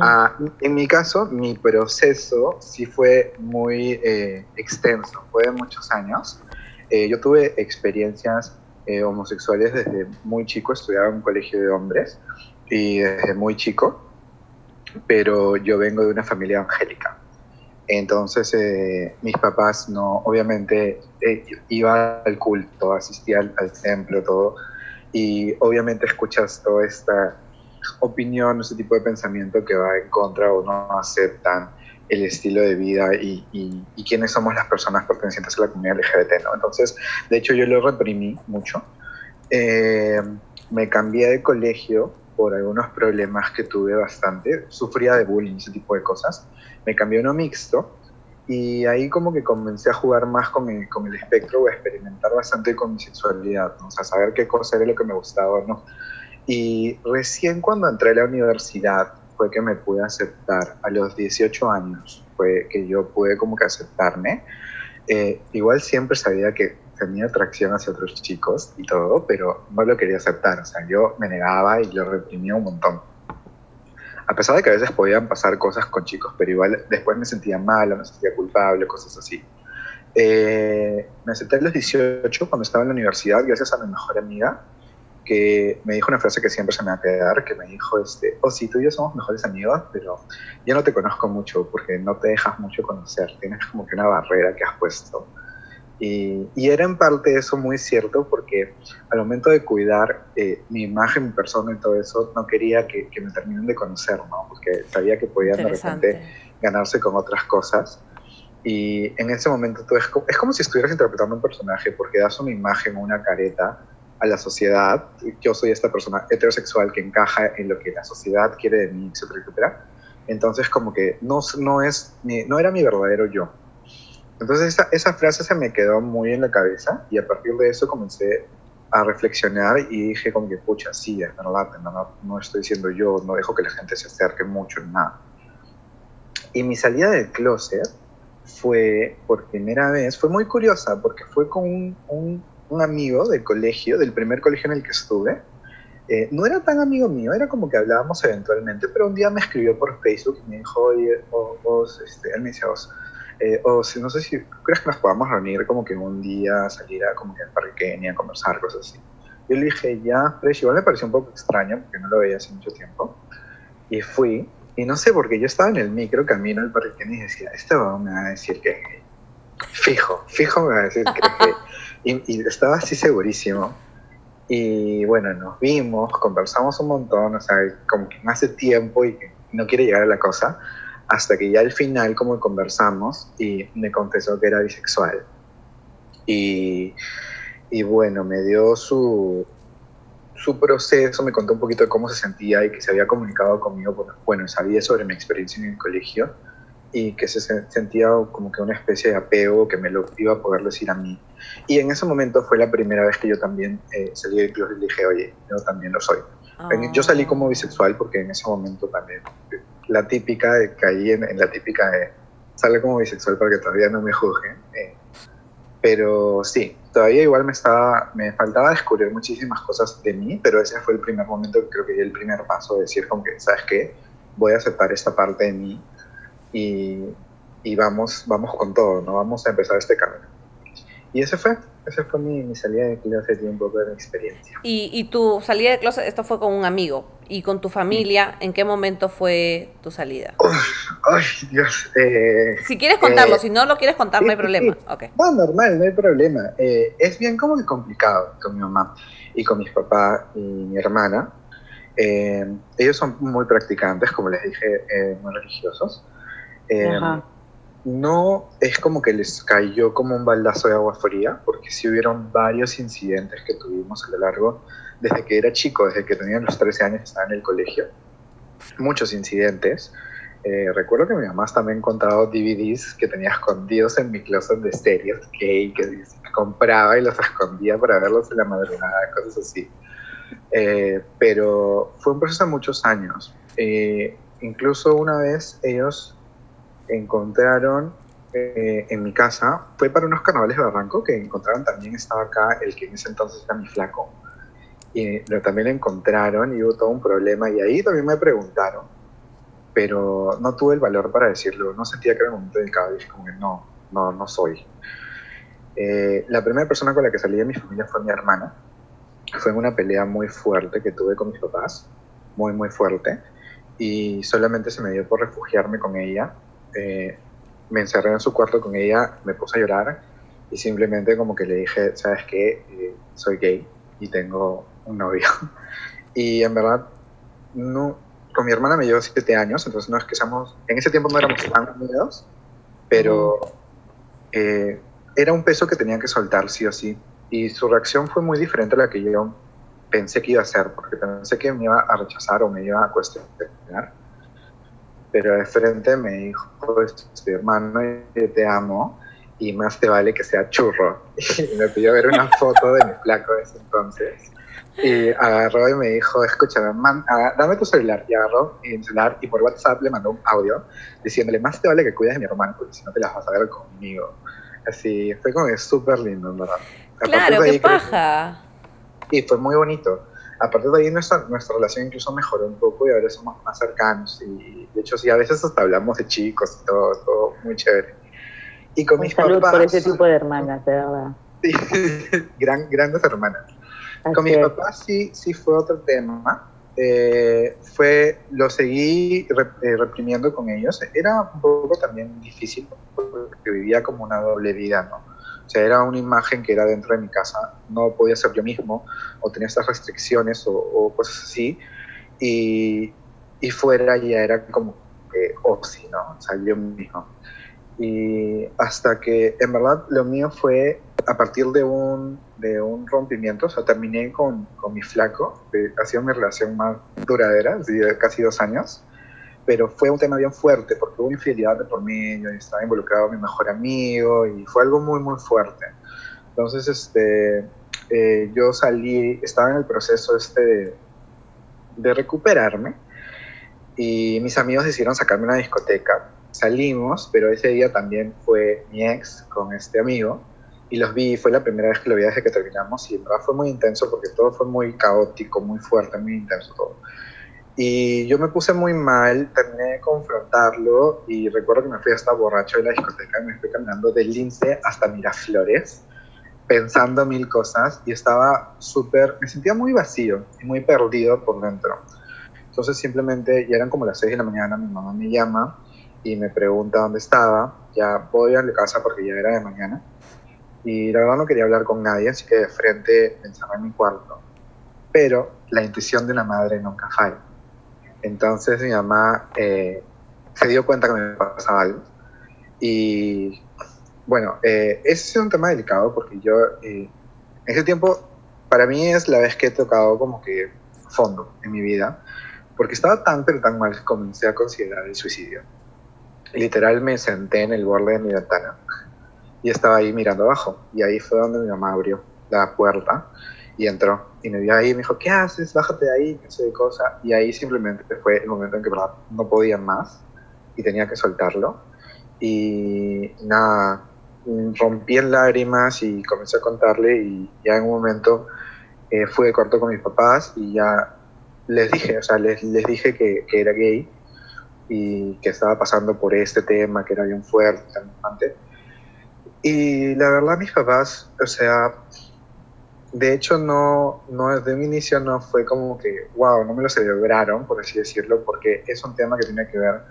Ah, en mi caso, mi proceso sí fue muy eh, extenso, fue de muchos años. Eh, yo tuve experiencias eh, homosexuales desde muy chico, estudiaba en un colegio de hombres y desde muy chico, pero yo vengo de una familia evangélica. Entonces, eh, mis papás no, obviamente, eh, iba al culto, asistía al, al, templo, todo, y obviamente escuchas toda esta opinión, ese tipo de pensamiento que va en contra o no aceptan el estilo de vida y, y, y quiénes somos las personas pertenecientes a la comunidad LGBT, ¿no? Entonces, de hecho, yo lo reprimí mucho. Eh, me cambié de colegio por algunos problemas que tuve bastante, sufría de bullying, ese tipo de cosas. Me cambié a uno mixto y ahí como que comencé a jugar más con el, con el espectro o a experimentar bastante con mi sexualidad, ¿no? o saber qué cosa era lo que me gustaba no. Y recién cuando entré a la universidad fue que me pude aceptar, a los 18 años fue que yo pude como que aceptarme. Eh, igual siempre sabía que tenía atracción hacia otros chicos y todo, pero no lo quería aceptar. O sea, yo me negaba y lo reprimía un montón. A pesar de que a veces podían pasar cosas con chicos, pero igual después me sentía mal, me sentía culpable, cosas así. Eh, me acepté a los 18 cuando estaba en la universidad, gracias a mi mejor amiga, que me dijo una frase que siempre se me va a quedar, que me dijo, este, oh sí, tú y yo somos mejores amigos, pero yo no te conozco mucho porque no te dejas mucho conocer, tienes como que una barrera que has puesto. Y, y, era en parte eso muy cierto porque al momento de cuidar eh, mi imagen, mi persona y todo eso, no quería que, que, me terminen de conocer, ¿no? Porque sabía que podían de repente ganarse con otras cosas. Y en ese momento tú es, como, es como si estuvieras interpretando un personaje porque das una imagen una careta a la sociedad. Yo soy esta persona heterosexual que encaja en lo que la sociedad quiere de mí, etcétera, etcétera. Entonces como que no, no, es, no era mi verdadero yo entonces esa, esa, frase se me quedó muy en la cabeza y a partir de eso comencé a reflexionar y dije como que, pucha, sí, es verdad, no, no estoy siendo yo, no dejo que la gente se acerque mucho en nada. Y mi salida del closet fue por primera vez, fue muy curiosa porque fue con un, un, un amigo del colegio, del primer colegio en el que estuve. Eh, no era tan amigo mío, era como que hablábamos eventualmente, pero un día me escribió por Facebook y me dijo, oye, vos, este, él me decía, vos, eh, o si, no sé si crees que nos podamos reunir como que un día, salir a como que al Parque Kenia, conversar, cosas así. Yo le dije, ya, pero igual me pareció un poco extraño porque no lo veía hace mucho tiempo. Y fui, y no sé, porque yo estaba en el micro camino al Parque Kenia y decía, este me va a decir que Fijo, fijo me va a decir que y, y estaba así segurísimo. Y bueno, nos vimos, conversamos un montón, o sea, como que hace tiempo y no quiere llegar a la cosa hasta que ya al final como conversamos y me confesó que era bisexual. Y, y bueno, me dio su, su proceso, me contó un poquito de cómo se sentía y que se había comunicado conmigo, porque, bueno, sabía sobre mi experiencia en el colegio y que se sentía como que una especie de apego que me lo iba a poder decir a mí. Y en ese momento fue la primera vez que yo también eh, salí del club y dije, oye, yo también lo soy. Oh. Yo salí como bisexual porque en ese momento también la típica de caí en, en, la típica de sale como bisexual para que todavía no me juzguen. Eh, pero sí, todavía igual me estaba, me faltaba descubrir muchísimas cosas de mí, pero ese fue el primer momento que creo que di el primer paso de decir como que, ¿sabes qué? Voy a aceptar esta parte de mí y, y vamos, vamos con todo, ¿no? Vamos a empezar este camino. Y ese fue, esa fue mi, mi, salida de closet y un poco de mi experiencia. ¿Y, ¿Y, tu salida de closet, esto fue con un amigo? ¿Y con tu familia, en qué momento fue tu salida? Ay, Dios. Eh, si quieres contarlo, eh, si no lo quieres contar, sí, no hay problema. Sí. Okay. No, normal, no hay problema. Eh, es bien como que complicado con mi mamá y con mis papás y mi hermana. Eh, ellos son muy practicantes, como les dije, muy religiosos. Ajá no es como que les cayó como un baldazo de agua fría, porque sí hubieron varios incidentes que tuvimos a lo largo, desde que era chico, desde que tenía los 13 años, estaba en el colegio. Muchos incidentes. Eh, recuerdo que mi mamá también encontrado DVDs que tenía escondidos en mi closet de estéreos, que, que compraba y los escondía para verlos en la madrugada, cosas así. Eh, pero fue un proceso de muchos años. Eh, incluso una vez ellos encontraron eh, en mi casa, fue para unos carnavales de Barranco que encontraron también, estaba acá el que en ese entonces era mi flaco, y lo, también lo encontraron y hubo todo un problema y ahí también me preguntaron, pero no tuve el valor para decirlo, no sentía que era un momento delicado, dije como que no, no, no soy. Eh, la primera persona con la que salí de mi familia fue mi hermana, fue una pelea muy fuerte que tuve con mis papás, muy, muy fuerte, y solamente se me dio por refugiarme con ella eh, me encerré en su cuarto con ella, me puse a llorar y simplemente como que le dije, ¿sabes qué? Eh, soy gay y tengo un novio. Y en verdad, no, con mi hermana me llevo siete años, entonces no es que seamos, en ese tiempo no éramos tan unidos, pero eh, era un peso que tenía que soltar sí o sí. Y su reacción fue muy diferente a la que yo pensé que iba a ser, porque pensé que me iba a rechazar o me iba a cuestionar. Pero de frente me dijo, este hermano, yo te amo y más te vale que sea churro. Y me pidió ver una foto de mi flaco de ese entonces. Y agarró y me dijo, escúchame, man, ah, dame tu celular. Y agarró mi celular y por WhatsApp le mandó un audio diciéndole, más te vale que cuides de mi hermano, porque si no te las vas a ver conmigo. Así, fue como que súper lindo, en verdad. A Claro, qué paja. y fue muy bonito. A partir de ahí nuestra, nuestra relación incluso mejoró un poco y ahora somos más cercanos. Y de hecho sí, a veces hasta hablamos de chicos y todo, todo muy chévere. Y con Un mis salud papás... por ese tipo de hermanas, de verdad. Sí, gran, grandes hermanas. Con mis papás sí, sí fue otro tema. Eh, fue, lo seguí eh, reprimiendo con ellos. Era un poco también difícil porque vivía como una doble vida, ¿no? O sea, era una imagen que era dentro de mi casa, no podía ser yo mismo, o tenía estas restricciones o, cosas así. Y, y fuera ya era como que, oh ¿no? O sea, yo mismo. Y hasta que en verdad lo mío fue a partir de un, de un rompimiento, o sea, terminé con, con mi flaco, que ha sido mi relación más duradera, casi dos años, pero fue un tema bien fuerte porque hubo infidelidad de por medio y estaba involucrado mi mejor amigo y fue algo muy, muy fuerte. Entonces, este, eh, yo salí, estaba en el proceso este de, recuperarme y mis amigos decidieron sacarme a una discoteca. Salimos, pero ese día también fue mi ex con este amigo y los vi, fue la primera vez que lo vi desde que terminamos y fue muy intenso porque todo fue muy caótico, muy fuerte, muy intenso todo. Y yo me puse muy mal, terminé de confrontarlo y recuerdo que me fui hasta borracho de la discoteca, me fui caminando del Lince hasta Miraflores, pensando mil cosas y estaba súper, me sentía muy vacío y muy perdido por dentro. Entonces simplemente ya eran como las 6 de la mañana, mi mamá me llama y me pregunta dónde estaba, ya voy a la casa porque ya era de mañana y la verdad no quería hablar con nadie, así que de frente me encerré en mi cuarto. Pero la intuición de una madre nunca falla. Entonces mi mamá eh, se dio cuenta que me pasaba algo. Y bueno, eh, ese es un tema delicado porque yo eh, en ese tiempo, para mí es la vez que he tocado como que fondo en mi vida, porque estaba tan pero tan mal que comencé a considerar el suicidio. Literal me senté en el borde de mi ventana y estaba ahí mirando abajo. Y ahí fue donde mi mamá abrió la puerta y entró. Y me vio ahí y me dijo, ¿qué haces? Bájate de ahí, no sé de cosa. Y ahí simplemente fue el momento en que ¿verdad? no podía más y tenía que soltarlo. Y nada, rompí en lágrimas y comencé a contarle y ya en un momento eh, fui de corto con mis papás y ya les dije, o sea, les, les dije que, que era gay y que estaba pasando por este tema, que era bien fuerte, tan importante. Y la verdad, mis papás, o sea, de hecho, no, no desde un inicio no fue como que, wow, no me lo celebraron, por así decirlo, porque es un tema que tiene que ver,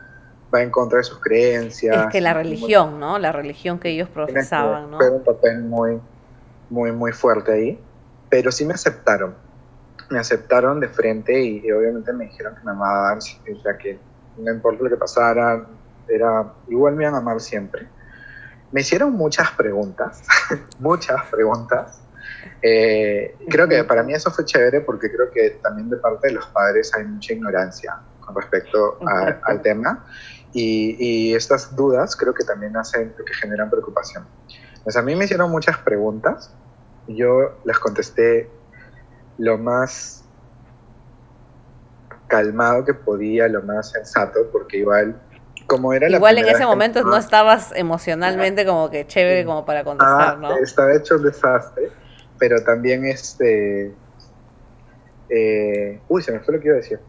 va en contra de sus creencias. Es que la religión, ¿no? La religión que ellos profesaban, ¿no? Fue un papel muy, muy, muy fuerte ahí, pero sí me aceptaron. Me aceptaron de frente y, y obviamente me dijeron que me amaban, o sea, que no importa lo que pasara, era, igual me iban a amar siempre. Me hicieron muchas preguntas, muchas preguntas. Eh, creo que para mí eso fue chévere porque creo que también de parte de los padres hay mucha ignorancia con respecto a- al tema. Y, y estas dudas creo que también hacen que generan preocupación. Pues a mí me hicieron muchas preguntas y yo las contesté lo más calmado que podía, lo más sensato, porque igual, como era la Igual en ese que momento me no estabas emocionalmente como que chévere como para contestar, Ah, ¿no? Estaba hecho un desastre, pero también este... eh, uy, se me fue lo que iba a decir.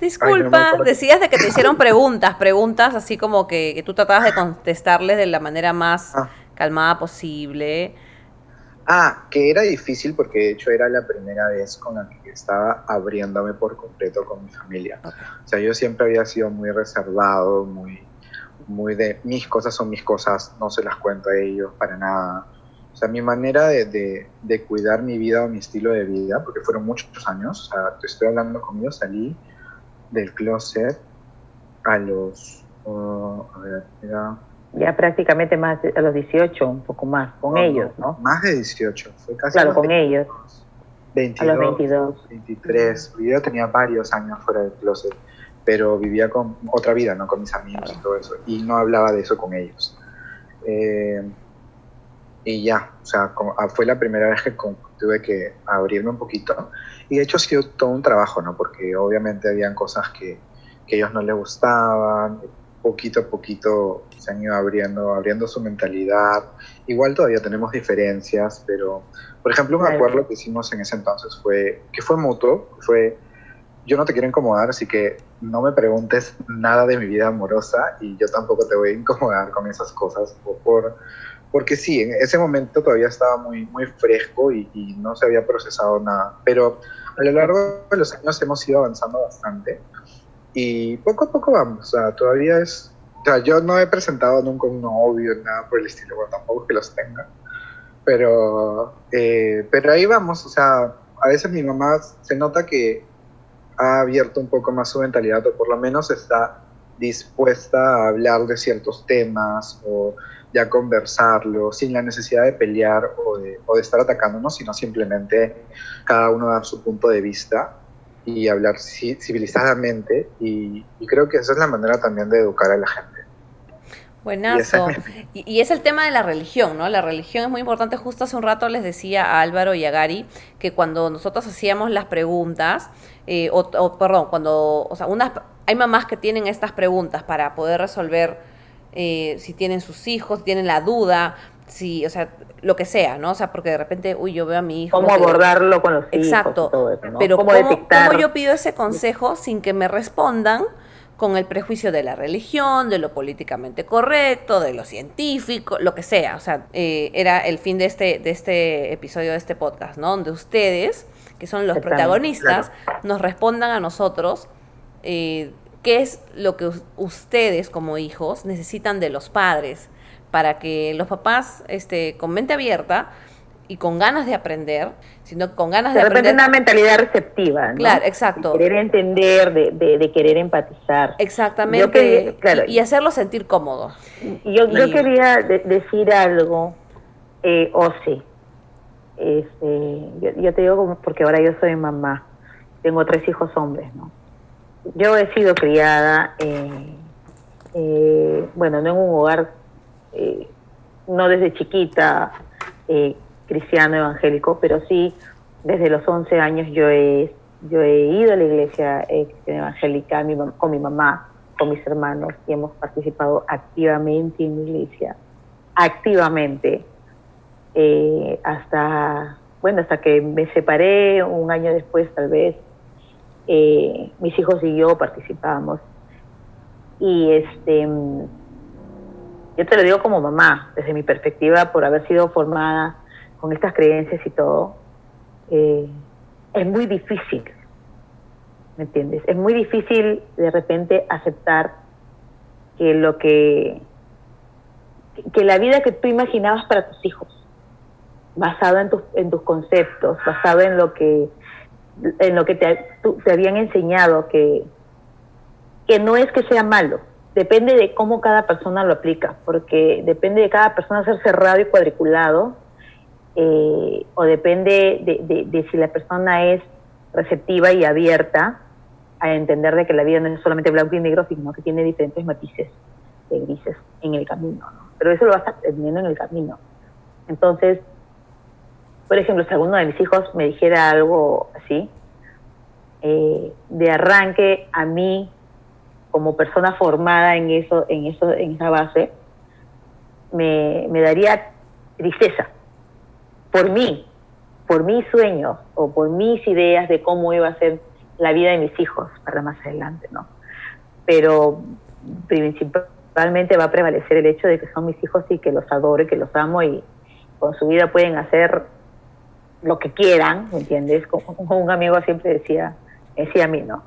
Disculpa, decías de que te hicieron preguntas, preguntas así como que, que tú tratabas de contestarles de la manera más Ah. calmada posible. Ah, que era difícil porque de hecho era la primera vez con la que estaba abriéndome por completo con mi familia. O sea, yo siempre había sido muy reservado, muy muy de mis cosas son mis cosas, no se las cuento a ellos para nada. Sea, mi manera de, de, de cuidar mi vida o mi estilo de vida, porque fueron muchos años, o sea, te estoy hablando conmigo, salí del closet a los, oh, a ver, era Ya prácticamente más de- a los 18, un poco más, con No, ellos, ¿no? Más de 18, fue casi Claro, con ellos, 22, a los 22. 23. Yo tenía varios años fuera del closet, pero vivía con otra vida, ¿no? Con mis amigos y todo eso. Y no hablaba de eso con ellos. Eh, y ya, o sea, como- ah, fue la primera vez que con- tuve que abrirme un poquito. Y de hecho ha sido todo un trabajo, ¿no? Porque obviamente habían cosas que, que ellos no les gustaban. Poquito a poquito se han ido abriendo, abriendo su mentalidad. Igual todavía tenemos diferencias, pero, por ejemplo, un acuerdo que hicimos en ese entonces fue, que fue mutuo, fue, yo no te quiero incomodar, así que no me preguntes nada de mi vida amorosa y yo tampoco te voy a incomodar con esas cosas, o por, porque sí, en ese momento todavía estaba muy, muy fresco y, y no se había procesado nada, pero a lo largo de los años hemos ido avanzando bastante y poco a poco vamos, o sea, todavía es, o sea, yo no he presentado nunca un novio, nada por el estilo, bueno, tampoco que los tenga, pero, eh, pero ahí vamos, o sea, a veces mi mamá se nota que ha abierto un poco más su mentalidad, o por lo menos está dispuesta a hablar de ciertos temas o ya conversarlo sin la necesidad de pelear o de, o de estar atacándonos, sino simplemente cada uno dar su punto de vista y hablar ci- civilizadamente y, y creo que esa es la manera también de educar a la gente. Buenazo. Y, y es el tema de la religión, ¿no? La religión es muy importante. Justo hace un rato les decía a Álvaro y a Gary que cuando nosotros hacíamos las preguntas, eh, o, o, perdón, cuando, o sea, unas, hay mamás que tienen estas preguntas para poder resolver eh, si tienen sus hijos, si tienen la duda, si, o sea, lo que sea, ¿no? O sea, porque de repente, uy, yo veo a mi hijo. Cómo que- abordarlo con los hijos Exacto. y todo eso, ¿no? Pero cómo, ¿cómo, yo pido ese consejo sin que me respondan con el prejuicio de la religión, de lo políticamente correcto, de lo científico, lo que sea? O sea, eh, era el fin de este, de este episodio de este podcast, ¿no? Donde ustedes, que son los protagonistas, nos respondan a nosotros eh, qué es lo que us- ustedes como hijos necesitan de los padres para que los papás, este, con mente abierta y con ganas de aprender, sino con ganas de, de repente aprender una mentalidad receptiva, ¿no? Claro, exacto. De querer entender, de, de, de querer empatizar. Exactamente. Yo quería- claro. y, y hacerlo sentir cómodos. Y Yo, yo Y- quería de- decir algo, eh, Osi. Este, yo, yo te digo como porque ahora yo soy mamá, tengo tres hijos hombres, ¿no? Yo he sido criada, eh, eh, bueno, no en un hogar, eh, no desde chiquita, eh, cristiano evangélico, pero sí desde los 11 años yo he, yo he ido a la iglesia eh, evangélica mi con mi mamá, con mis hermanos y hemos participado activamente en la iglesia, activamente, hasta, bueno, hasta que me separé un año después tal vez, eh, mis hijos y yo participábamos. Y este, yo te lo digo como mamá, desde mi perspectiva, por haber sido formada con estas creencias y todo, eh, es muy difícil, ¿me entiendes? Es muy difícil de repente aceptar que lo que, que la vida que tú imaginabas para tus hijos, basado en tus, en tus conceptos, basado en lo que, en lo que te, te habían enseñado, que, que no es que sea malo, depende de cómo cada persona lo aplica, porque depende de cada persona ser cerrado y cuadriculado, eh, o depende de, de- si la persona es receptiva y abierta a entender de que la vida no es solamente blanco y negro, sino que tiene diferentes matices de grises en el camino, ¿no? Pero eso lo vas aprendiendo en el camino. Entonces, por ejemplo, si alguno de mis hijos me dijera algo así, eh, de arranque a mí, como persona formada en eso, en eso, en esa base, me, daría tristeza por mí, por mis sueños o por mis ideas de cómo iba a ser la vida de mis hijos para más adelante, ¿no? Pero principalmente va a prevalecer el hecho de que son mis hijos y que los adoro y que los amo y con su vida pueden hacer lo que quieran, ¿me entiendes? Como como un amigo siempre decía, decía a mí, ¿no?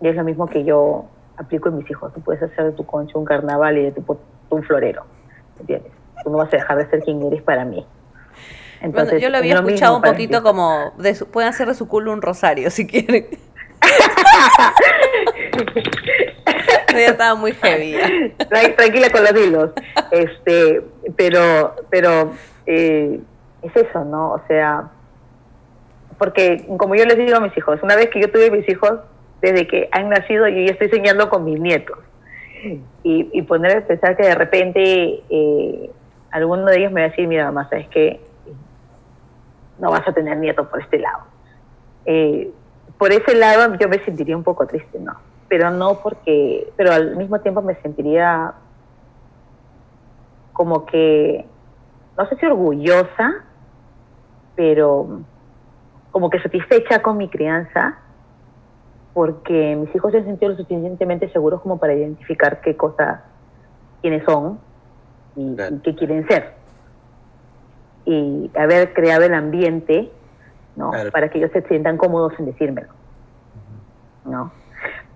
Y es lo mismo que yo aplico en mis hijos. Tú puedes hacer de tu concha un carnaval y de tu un florero, ¿entiendes? Tú no vas a dejar de ser quien eres para mí. Entonces, bueno, yo lo había es escuchado un poquito como, de su- pueden hacer de su culo un rosario si quieren. ya estaba muy heavy. tranquila con los hilos. Este, pero, pero eh, es eso, ¿no? O sea, porque como yo les digo a mis hijos, una vez que yo tuve mis hijos, desde que han nacido, yo ya estoy soñando con mis nietos. Y, y poner a pensar que de repente eh, alguno de ellos me va a decir, mira, mamá, ¿sabes qué? No vas a tener nietos por este lado. Eh, por ese lado yo me sentiría un poco triste, ¿no? Pero no porque, pero al mismo tiempo me sentiría como que, no sé si orgullosa, pero como que satisfecha con mi crianza, porque mis hijos se han sentido lo suficientemente seguros como para identificar qué cosas, quiénes son y, Claro. y qué quieren ser. Y haber creado el ambiente, ¿no? Claro. Para que ellos se sientan cómodos en decírmelo, ¿no?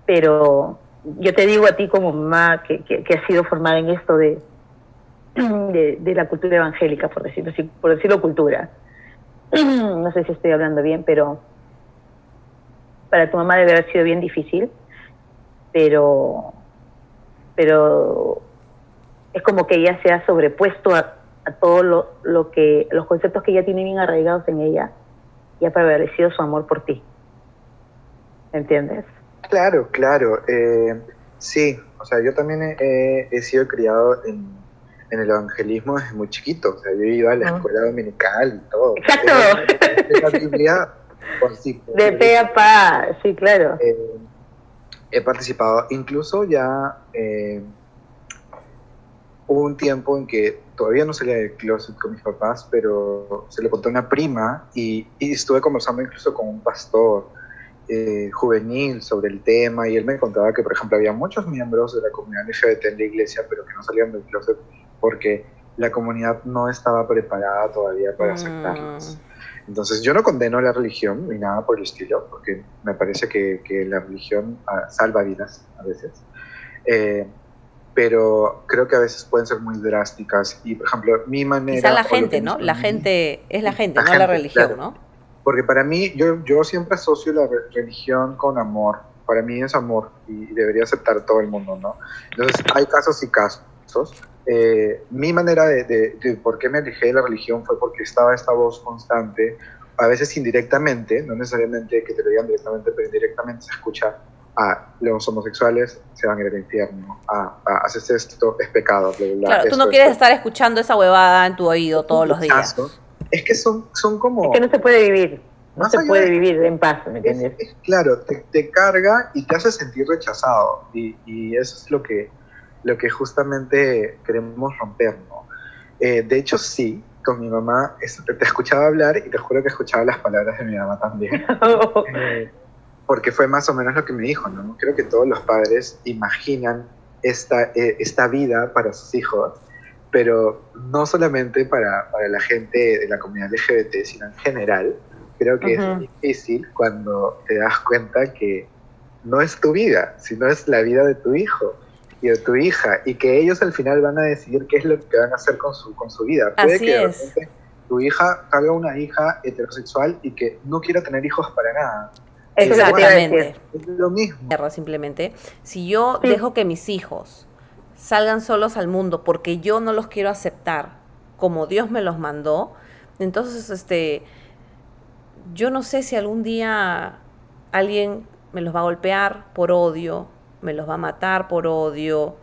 Pero yo te digo a ti como mamá que, que, que has sido formada en esto de, de, de la cultura evangélica, por decirlo así, por decirlo cultura. No sé si estoy hablando bien, pero para tu mamá debe haber sido bien difícil, pero, pero es como que ella se ha sobrepuesto a, todo lo, lo que, los conceptos que ella tiene bien arraigados en ella y ha prevalecido su amor por ti. ¿Entiendes? Claro, claro. eh, sí, o sea, yo también he- he sido criado en, en el evangelismo desde muy chiquito. O sea, yo iba a la Ah. escuela dominical y todo. Exacto. De la Biblia, por sí, por De pe a pa, sí, claro. Eh, he participado, incluso ya eh, hubo un tiempo en que todavía no salía del closet con mis papás, pero se lo conté a una prima y, y estuve conversando incluso con un pastor eh, juvenil sobre el tema y él me contaba que, por ejemplo, había muchos miembros de la comunidad LGBT en la iglesia, pero que no salían del closet porque la comunidad no estaba preparada todavía para aceptarlos. Entonces yo no condeno la religión ni nada por el estilo, porque me parece que, que la religión ah, salva vidas a veces. Eh, pero creo que a veces pueden ser muy drásticas y, por ejemplo, mi manera... Quizá la gente, ¿no? La gente, es la gente, La no la gente, religión, claro. ¿no? Porque para mí, yo, yo siempre asocio la re- religión con amor. Para mí es amor y debería aceptar todo el mundo, ¿no? Entonces, hay casos y casos. Eh, mi manera de, de, de por qué me alejé de la religión fue porque estaba esta voz constante, a veces indirectamente, no necesariamente que te lo digan directamente, pero indirectamente se escucha a los homosexuales se van a ir al infierno, a, a haces esto, es pecado, bla, bla, Claro, tú esto, no esto. quieres estar escuchando esa huevada en tu oído todos los días. Caso. Es que son, son como... Es que no se puede vivir. No se puede de- vivir en paz, ¿me Es- entiendes? es- claro, te, te carga y te hace sentir rechazado. Y, y eso es lo que, lo que justamente queremos romper, ¿no? Eh, de hecho, sí, con mi mamá es- te escuchaba hablar y te juro que escuchaba las palabras de mi mamá también. Eh, porque fue más o menos lo que me dijo, ¿no? Creo que todos los padres imaginan esta, eh, esta vida para sus hijos, pero no solamente para, para la gente de la comunidad LGBT, sino en general. Creo que Ujú. es difícil cuando te das cuenta que no es tu vida, sino es la vida de tu hijo y de tu hija, y que ellos al final van a decidir qué es lo que van a hacer con su, con su vida. Puede Así que de es. repente tu hija salga una hija heterosexual y que no quiera tener hijos para nada. Exactamente. Es lo mismo. Simplemente. Si yo Sí. dejo que mis hijos salgan solos al mundo porque yo no los quiero aceptar como Dios me los mandó, entonces este yo no sé si algún día alguien me los va a golpear por odio, me los va a matar por odio,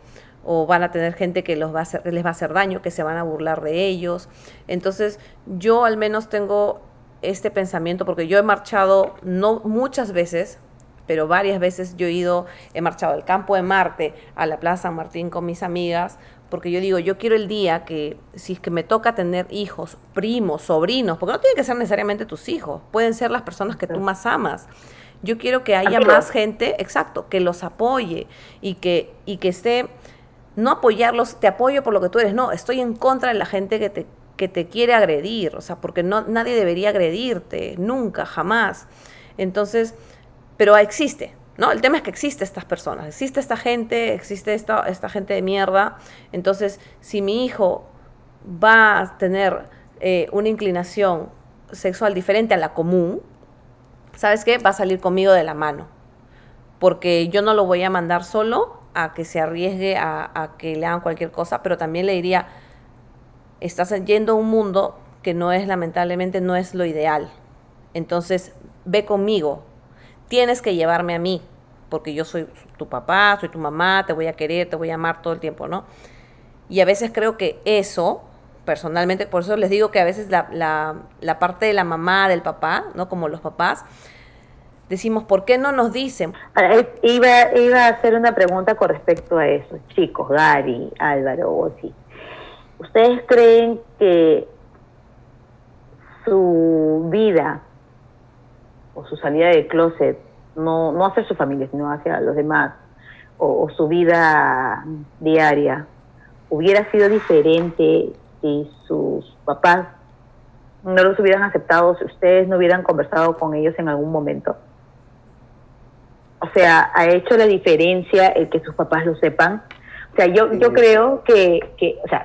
o van a tener gente que los va a hacer, les va a hacer daño, que se van a burlar de ellos. Entonces, yo al menos tengo este pensamiento, porque yo he marchado, no muchas veces, pero varias veces yo he ido, he marchado del campo de Marte a la Plaza San Martín con mis amigas, porque yo digo, yo quiero el día que, si es que me toca tener hijos, primos, sobrinos, porque no tienen que ser necesariamente tus hijos, pueden ser las personas que tú más amas. Yo quiero que haya más gente, exacto, que los apoye y que, y que esté, no apoyarlos, te apoyo por lo que tú eres, no, estoy en contra de la gente que te, que te quiere agredir, o sea, porque no, nadie debería agredirte, nunca, jamás. Entonces, pero existe, ¿no? El tema es que existe estas personas, existe esta gente, existe esta, esta gente de mierda. Entonces, si mi hijo va a tener eh, una inclinación sexual diferente a la común, ¿sabes qué? Va a salir conmigo de la mano. Porque yo no lo voy a mandar solo a que se arriesgue a, a que le hagan cualquier cosa, pero también le diría, estás yendo a un mundo que no es, lamentablemente, no es lo ideal. Entonces, ve conmigo. Tienes que llevarme a mí, porque yo soy tu papá, soy tu mamá, te voy a querer, te voy a amar todo el tiempo, ¿no? Y a veces creo que eso, personalmente, por eso les digo que a veces la, la, la parte de la mamá, del papá, ¿no? Como los papás, decimos, ¿por qué no nos dicen? Ahora, eh, Iba, iba a hacer una pregunta con respecto a eso, chicos, Gary, Álvaro, Osi. ¿Ustedes creen que su vida o su salida del closet, no, no hacia su familia, sino hacia los demás, o su vida diaria, hubiera sido diferente si sus papás no los hubieran aceptado, si ustedes no hubieran conversado con ellos en algún momento? O sea, ¿ha hecho la diferencia el que sus papás lo sepan? O sea, yo, yo creo que, que, o sea,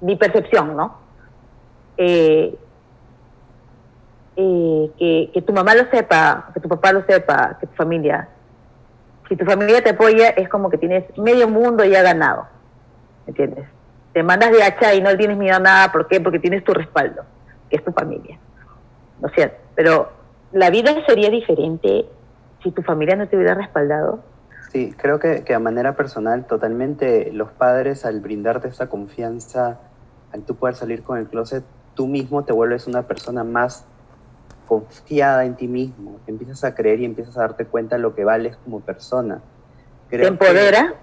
mi percepción, ¿no? Eh, eh, que, que tu mamá lo sepa, que tu papá lo sepa, que tu familia. Si tu familia te apoya, es como que tienes medio mundo ya ganado. ¿Me entiendes? Te mandas de hacha y no tienes miedo a nada. ¿Por qué? Porque tienes tu respaldo, que es tu familia. ¿No es cierto? Pero la vida sería diferente si tu familia no te hubiera respaldado. Sí, creo que, que a manera personal, totalmente los padres al brindarte esa confianza, al tú poder salir con el closet, tú mismo te vuelves una persona más confiada en ti mismo, empiezas a creer y empiezas a darte cuenta de lo que vales como persona. ¿Te empodera?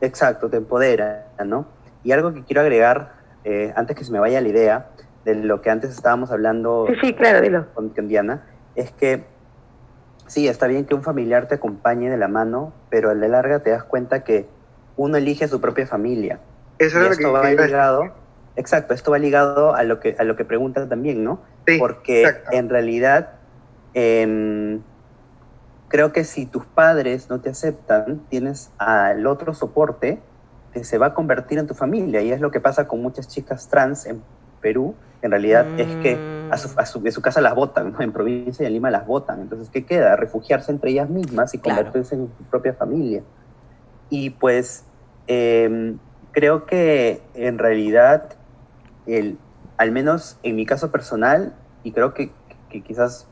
Que, exacto, te empodera, ¿no? Y algo que quiero agregar, eh, antes que se me vaya la idea, de lo que antes estábamos hablando sí, sí, claro, dilo. Con, con Diana, es que sí, está bien que un familiar te acompañe de la mano, pero a la larga te das cuenta que uno elige a su propia familia. Eso y es lo esto que va a ligado, exacto, esto va ligado a lo que a lo que preguntan también, ¿no? Sí, Porque exacto. en realidad em, creo que si tus padres no te aceptan, tienes al otro soporte que se va a convertir en tu familia y es lo que pasa con muchas chicas trans en Perú. En realidad es que a su, a su- de su casa las votan, ¿no? en provincia y en Lima las votan. Entonces, ¿qué queda? Refugiarse entre ellas mismas y Claro. convertirse en su propia familia. Y pues em, creo que en realidad, el, al menos en mi caso personal, y creo que, que quizás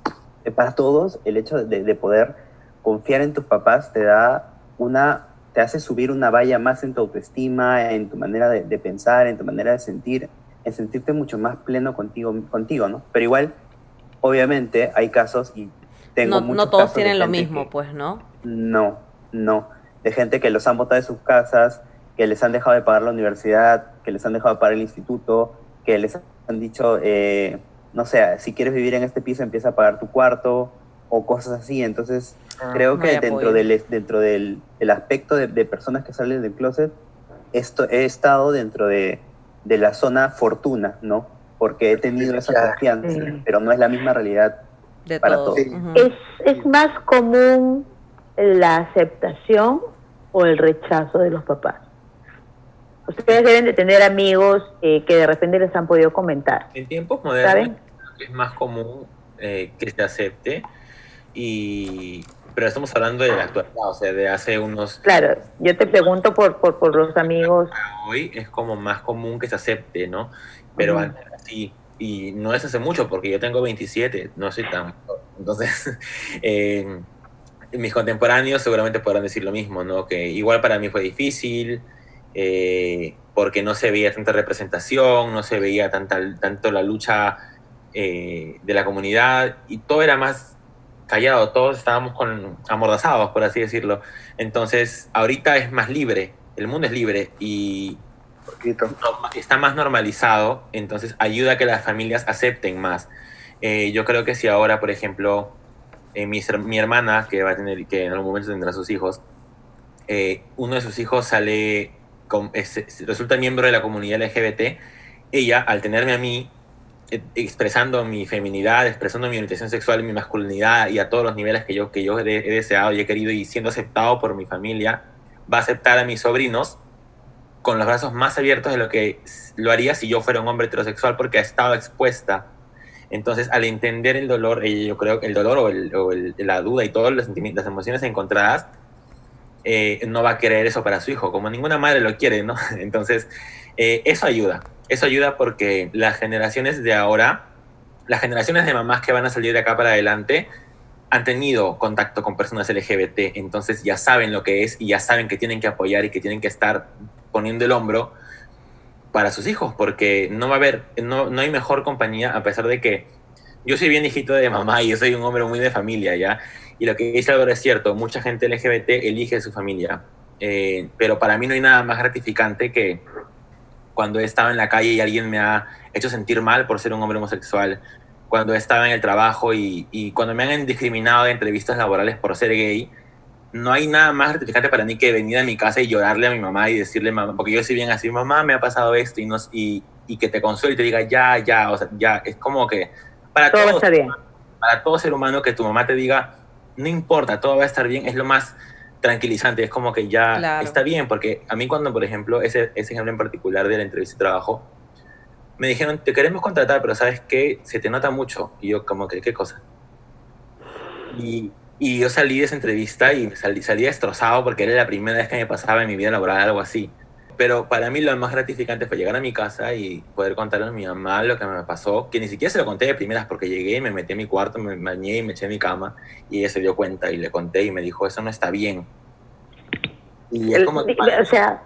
para todos, el hecho de, de poder confiar en tus papás te da una, te hace subir una valla más en tu autoestima, en tu manera de, de pensar, en tu manera de sentir, en sentirte mucho más pleno contigo, contigo, ¿no? Pero igual, obviamente, hay casos y tengo No, muchos no todos casos tienen lo mismo, que- pues, ¿no? no, no. De gente que los han botado de sus casas, que les han dejado de pagar la universidad, que les han dejado de pagar el instituto, que les han dicho, eh, no sé, si quieres vivir en este piso empieza a pagar tu cuarto o cosas así. Entonces, Ah, creo que dentro del, dentro del, del aspecto de, de personas que salen del closet, esto, he estado dentro de, de la zona fortuna, ¿no? Porque he tenido esa confianza, Sí. pero no es la misma realidad De Para todos. ¿Es, ¿Es más común la aceptación o el rechazo de los papás? Ustedes deben de tener amigos eh, que de repente les han podido comentar. En tiempos modernos ¿Saben? es más común eh, que se acepte, y, pero estamos hablando de la actualidad, o sea, de hace unos Claro, yo te pregunto por, por, por los amigos. hoy es como más común que se acepte, ¿no? Pero antes sí, y no es hace mucho, porque yo tengo 27, no soy tan... Entonces, eh, mis contemporáneos seguramente podrán decir lo mismo, ¿no? Que igual para mí fue difícil, eh, porque no se veía tanta representación, no se veía tanta, tanto la lucha eh, de la comunidad, y todo era más callado, todos estábamos con, amordazados, por así decirlo. Entonces, ahorita es más libre, el mundo es libre, y poquito. norma- está más normalizado, entonces ayuda a que las familias acepten más. Eh, yo creo que si ahora, por ejemplo, eh, mi, mi hermana, que va a tener, que en algún momento tendrá sus hijos, eh, uno de sus hijos sale, con- es- es- resulta miembro de la comunidad LGBT, ella, al tenerme a mí, expresando mi feminidad, expresando mi orientación sexual, mi masculinidad y a todos los niveles que yo, que yo he, deseado y he querido y siendo aceptado por mi familia, va a aceptar a mis sobrinos con los brazos más abiertos de lo que lo haría si yo fuera un hombre heterosexual porque ha estado expuesta. Entonces, al entender el dolor, eh, yo creo que el dolor o, la duda y todas las, las emociones encontradas, eh, no va a querer eso para su hijo, como ninguna madre lo quiere, ¿no? Entonces, eh, eso ayuda. Eso ayuda porque las generaciones de ahora, las generaciones de mamás que van a salir de acá para adelante, han tenido contacto con personas LGBT, entonces ya saben lo que es y ya saben que tienen que apoyar y que tienen que estar poniendo el hombro para sus hijos, porque no va a haber, no, no hay mejor compañía, a pesar de que yo soy bien hijito de mamá y yo soy un hombre muy de familia, ¿ya? Y lo que dice Álvaro es cierto, mucha gente LGBT elige su familia, eh, pero para mí no hay nada más gratificante que cuando he estado en la calle y alguien me ha hecho sentir mal por ser un hombre homosexual, cuando he estado en el trabajo y, y cuando me han discriminado en entrevistas laborales por ser gay, no hay nada más gratificante para mí que venir a mi casa y llorarle a mi mamá y decirle, mamá, porque yo soy bien así, mamá, me ha pasado esto y, no, y, y que te consuele y te diga, ya, ya, o sea, ya, es como que para Todo todo, está bien. para todo ser humano que tu mamá te diga, no importa, todo va a estar bien, es lo más tranquilizante, es como que ya Claro. está bien, porque a mí cuando, por ejemplo, ese, ese ejemplo en particular de la entrevista de trabajo, me dijeron, te queremos contratar, pero ¿sabes qué? Se te nota mucho. Y yo como que, ¿qué cosa? Y, y yo salí de esa entrevista y salí, salí destrozado porque era la primera vez que me pasaba en mi vida laboral algo así. Pero para mí lo más gratificante fue llegar a mi casa y poder contarle a mi mamá lo que me pasó, que ni siquiera se lo conté de primeras porque llegué, me metí en mi cuarto, me bañé y me eché en mi cama y ella se dio cuenta y le conté y me dijo, eso no está bien. Y es El- como... o sea,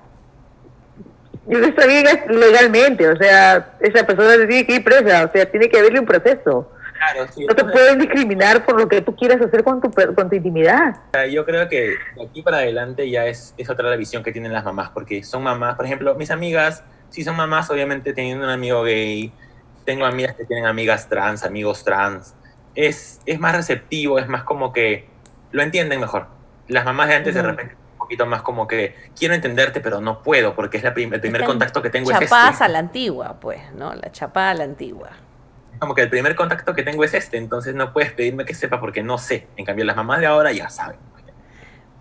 yo no está bien legalmente, o sea, esa persona se tiene que ir presa, o sea, tiene que haberle un proceso. Claro, sí, No te pueden discriminar por lo que tú quieras hacer con tu, per- con tu intimidad. Yo creo que de aquí para adelante ya es, es otra la visión que tienen las mamás, porque son mamás, por ejemplo, mis amigas, si son mamás, obviamente teniendo un amigo gay, tengo amigas que tienen amigas trans, amigos trans, es, es más receptivo, es más como que lo entienden mejor. Las mamás de antes de repente un poquito más como que quiero entenderte, pero no puedo, porque es la prim- el primer contacto que tengo es Chapadas este. a la antigua, pues, ¿no? La chapada a la antigua. Como que el primer contacto que tengo es este, entonces no puedes pedirme que sepa porque no sé. En cambio, las mamás de ahora ya saben.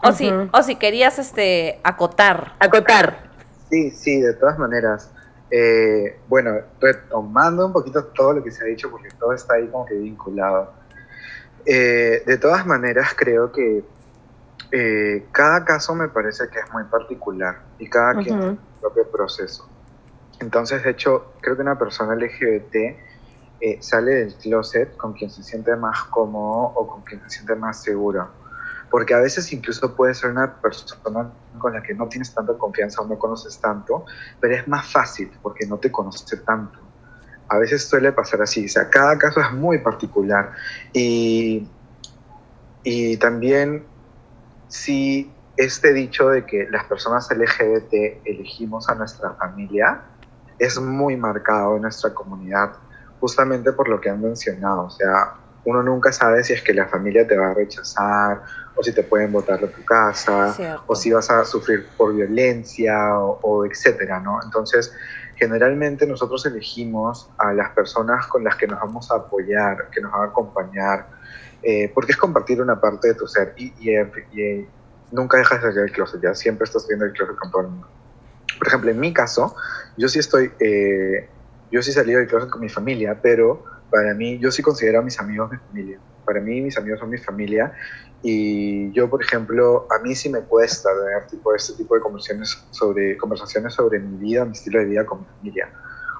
O si, Ujú. o si querías este acotar. Acotar. Sí, sí, de todas maneras. Eh, bueno, retomando un poquito todo lo que se ha dicho, porque todo está ahí como que vinculado. Eh, de todas maneras, creo que eh, cada caso me parece que es muy particular y cada quien tiene su propio proceso. Entonces, de hecho, creo que una persona LGBT eh, sale del closet con quien se siente más cómodo o con quien se siente más seguro. Porque a veces incluso puede ser una persona con la que no tienes tanta confianza o no conoces tanto, pero es más fácil porque no te conoce tanto. A veces suele pasar así, o sea, cada caso es muy particular. Y, y también, si este dicho de que las personas LGBT elegimos a nuestra familia es muy marcado en nuestra comunidad, justamente por lo que han mencionado. O sea, uno nunca sabe si es que la familia te va a rechazar o si te pueden botar de tu casa Cierto. o si vas a sufrir por violencia o, o etcétera, ¿no? Entonces, generalmente nosotros elegimos a las personas con las que nos vamos a apoyar, que nos van a acompañar, eh, porque es compartir una parte de tu ser y, y, y nunca dejas de salir del closet, ya siempre estás viendo el closet con todo el mundo. Por ejemplo, en mi caso, yo sí estoy, eh, yo sí salí del closet con mi familia, pero para mí, yo sí considero a mis amigos mi familia. Para mí, mis amigos son mi familia y yo, por ejemplo, a mí sí me cuesta tener tipo, este tipo de conversaciones sobre, conversaciones sobre mi vida, mi estilo de vida con mi familia.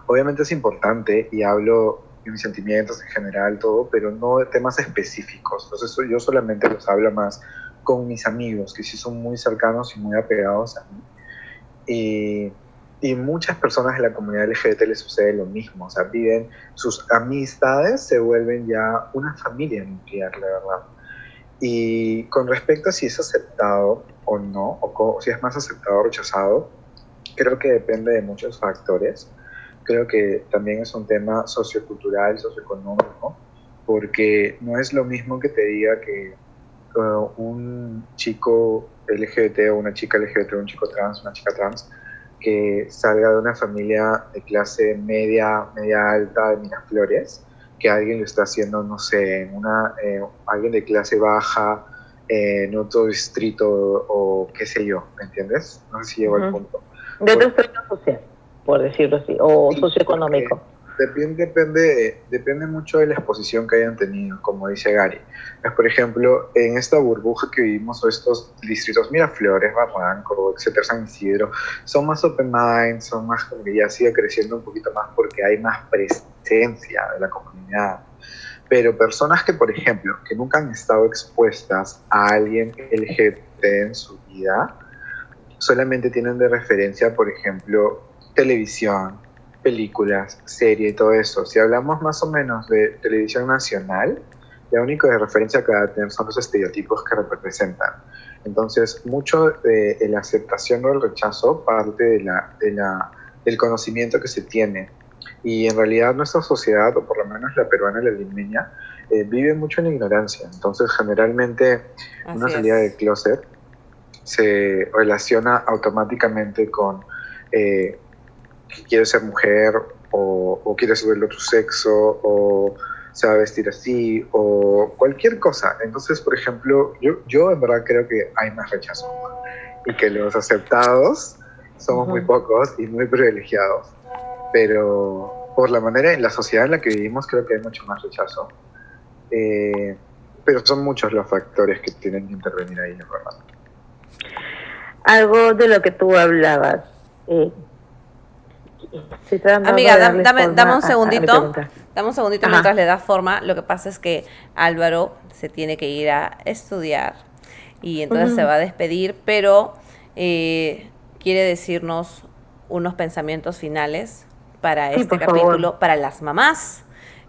Obviamente es importante y hablo de mis sentimientos en general, todo, pero no de temas específicos. Entonces yo solamente los hablo más con mis amigos, que sí son muy cercanos y muy apegados a mí. Y, y muchas personas de la comunidad LGBT les sucede lo mismo, o sea, viven, sus amistades se vuelven ya una familia nuclear, la verdad. Y con respecto a si es aceptado o no, o si es más aceptado o rechazado, creo que depende de muchos factores. Creo que también es un tema sociocultural, socioeconómico, porque no es lo mismo que te diga que uh, un chico LGBT o una chica LGBT, un chico trans, una chica trans, que salga de una familia de clase media, media alta de Miraflores, que alguien lo está haciendo, no sé, en una, eh, alguien de clase baja, eh, en otro distrito o qué sé yo, ¿me entiendes? No sé si llego al punto. De otro estrato social, por decirlo así, o Sí, socioeconómico. Depende, depende, depende mucho de la exposición que hayan tenido, como dice Gary. Pues, por ejemplo, en esta burbuja que vivimos, o estos distritos, Miraflores, Barranco, etcétera, San Isidro, son más open mind, son más como que ya sigue creciendo un poquito más porque hay más presencia de la comunidad. Pero personas que, por ejemplo, que nunca han estado expuestas a alguien LGBT en su vida, solamente tienen de referencia, por ejemplo, televisión, películas, serie y todo eso. Si hablamos más o menos de televisión nacional, la única de referencia que va a tener son los estereotipos que representan. Entonces, mucho de, de la aceptación o el rechazo parte de la, de la, del conocimiento que se tiene. Y en realidad nuestra sociedad, o por lo menos la peruana y la limeña, eh, vive mucho en ignorancia. Entonces, generalmente, una Así salida es. de closet se relaciona automáticamente con eh, que quiere ser mujer o, o quiere ser del otro sexo o se va a vestir así o cualquier cosa. Entonces, por ejemplo, yo, yo en verdad creo que hay más rechazo y que los aceptados somos muy pocos y muy privilegiados. Pero por la manera en la sociedad en la que vivimos creo que hay mucho más rechazo. Eh, pero son muchos los factores que tienen que intervenir ahí, es verdad. Algo de lo que tú hablabas. eh, Amiga, dame, dame un segundito. Dame un segundito Ajá. mientras le das forma. Lo que pasa es que Álvaro se tiene que ir a estudiar y entonces se va a despedir, pero eh, quiere decirnos unos pensamientos finales para Sí, este favor. capítulo, para las mamás.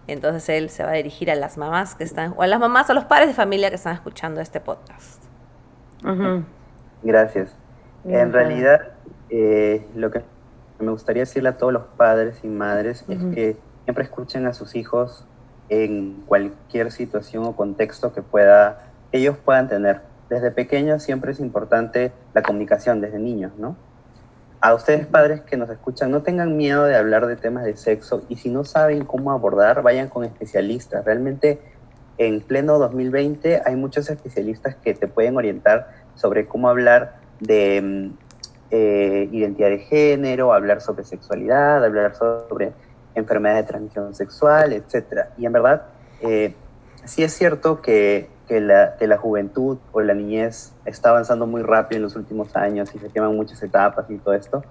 Entonces él se va a dirigir a las mamás que están, o a las mamás, a los padres de familia que están escuchando este podcast. Gracias. En realidad, eh, lo que me gustaría decirle a todos los padres y madres es que siempre escuchen a sus hijos en cualquier situación o contexto que pueda, ellos puedan tener. Desde pequeños siempre es importante la comunicación, desde niños, ¿no? A ustedes padres que nos escuchan, no tengan miedo de hablar de temas de sexo y si no saben cómo abordar, vayan con especialistas. Realmente en pleno 2020 hay muchos especialistas que te pueden orientar sobre cómo hablar de mm, eh, identidad de género, hablar sobre sexualidad, hablar sobre enfermedades de transmisión sexual, etc. Y en verdad, eh, sí es cierto que, que la, que la juventud o la niñez está avanzando muy rápido en los últimos años y se queman muchas etapas y todo esto.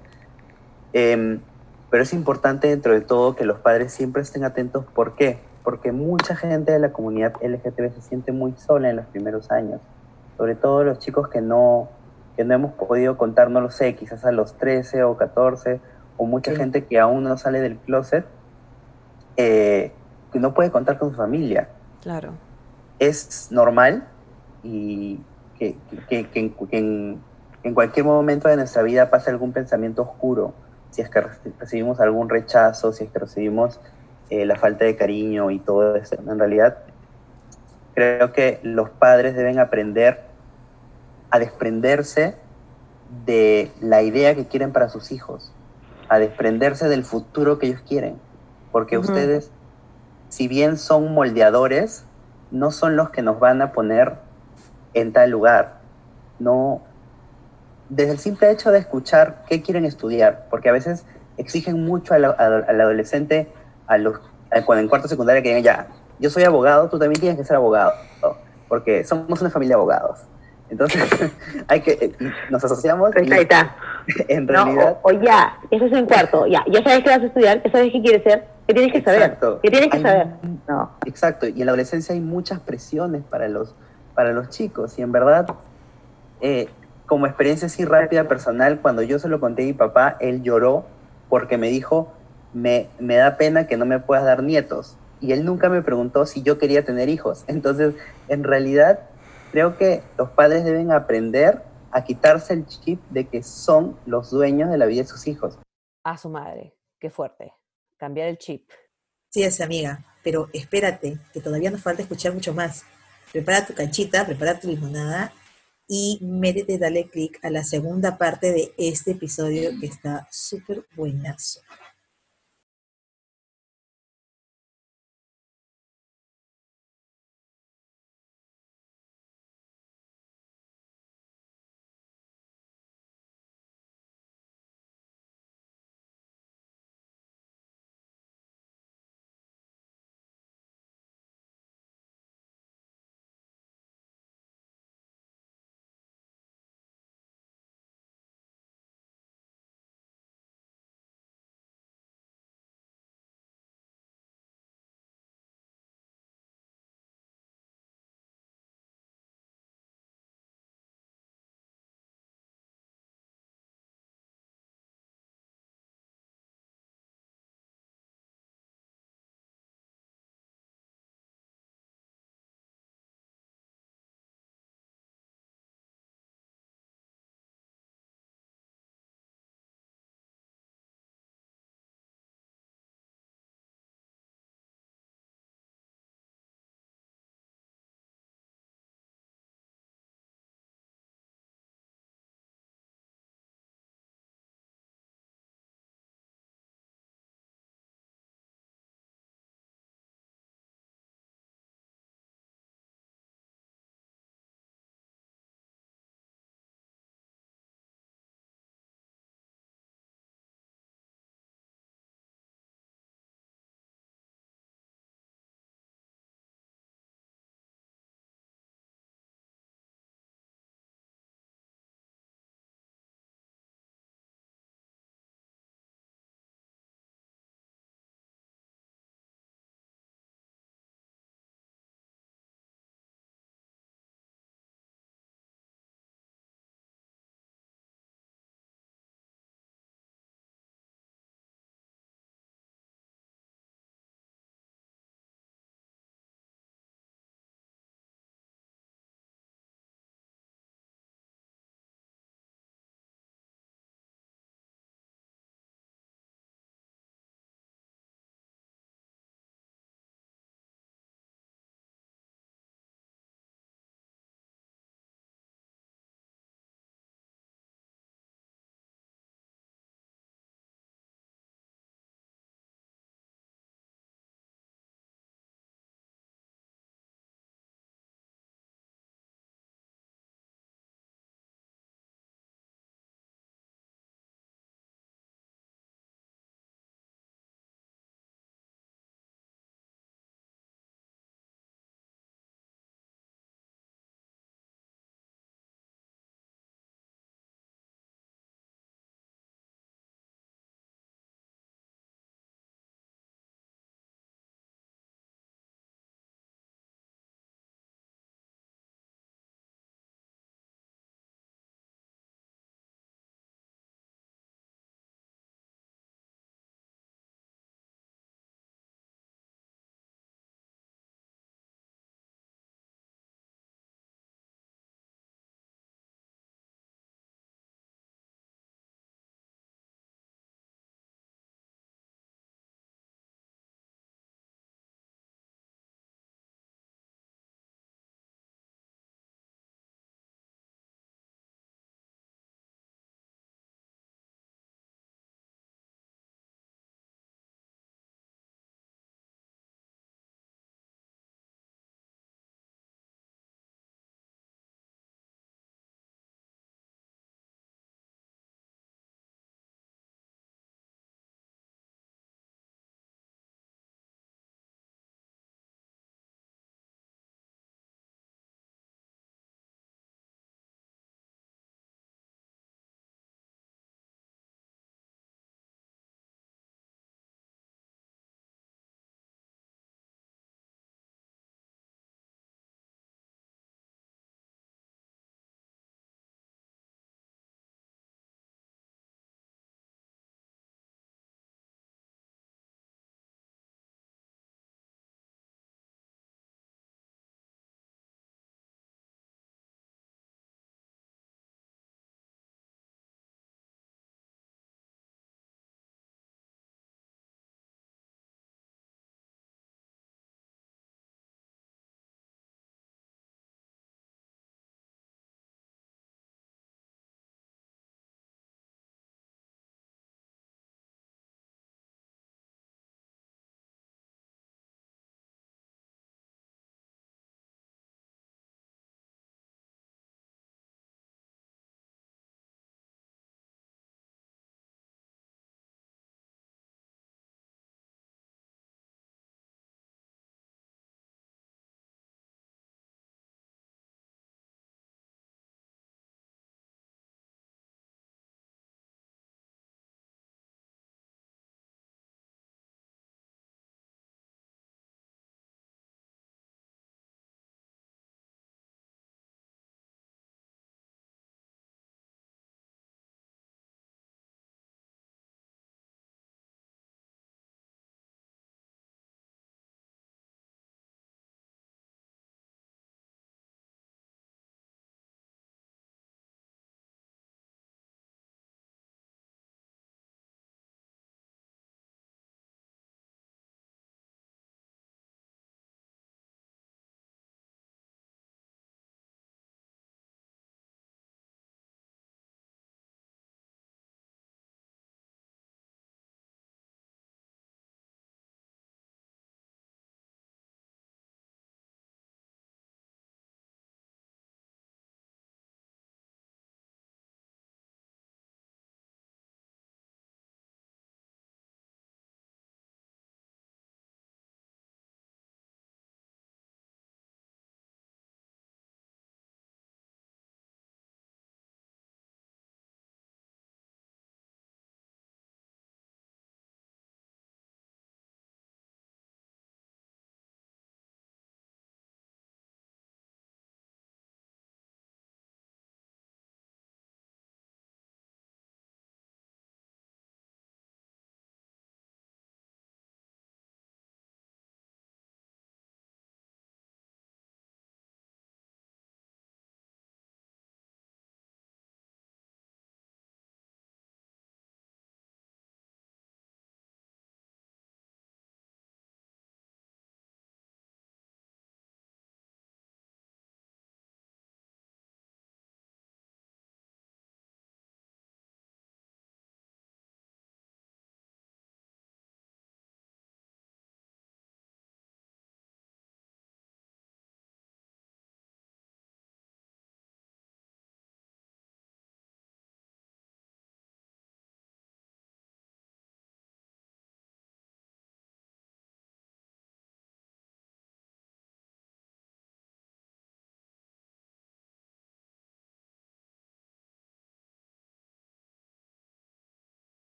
Em, pero es importante dentro de todo que los padres siempre estén atentos. ¿Por qué? Porque mucha gente de la comunidad LGTB se siente muy sola en los primeros años. Sobre todo los chicos que no, que no hemos podido contar, no lo sé, quizás a los 13 o 14, o mucha Sí. gente que aún no sale del closet, eh, que no puede contar con su familia Claro. es normal y que, que- que en, que en- en cualquier momento de nuestra vida pase algún pensamiento oscuro, si es que reci- recibimos algún rechazo, si es que recibimos eh, la falta de cariño y todo eso. En realidad, creo que los padres deben aprender a desprenderse de la idea que quieren para sus hijos, a desprenderse del futuro que ellos quieren, porque ustedes, si bien son moldeadores, no son los que nos van a poner en tal lugar. No, desde el simple hecho de escuchar qué quieren estudiar, porque a veces exigen mucho al, al- al adolescente, a los, a- cuando en cuarto secundaria que digan ya, yo soy abogado, tú también tienes que ser abogado, porque somos una familia de abogados. Entonces, hay que, eh, nos asociamos está, ahí está. en No, realidad... o, o ya, eso es en cuarto, ya, ya sabes qué vas a estudiar, ya sabes qué quieres ser, qué tienes que saber, Exacto. qué tienes que Hay- saber. No, Exacto, y en la adolescencia hay muchas presiones para los, para los chicos, y en verdad, eh, como experiencia así rápida, personal, cuando yo se lo conté a mi papá, él lloró porque me dijo, me, me da pena que no me puedas dar nietos, y él nunca me preguntó si yo quería tener hijos. Entonces, en realidad, creo que los padres deben aprender a quitarse el chip de que son los dueños de la vida de sus hijos. A su madre. Qué fuerte. Cambiar el chip. Sí es, amiga, pero espérate, que todavía nos falta escuchar mucho más. Prepara tu canchita, prepara tu limonada y métete, dale clic a la segunda parte de este episodio que está súper buenazo.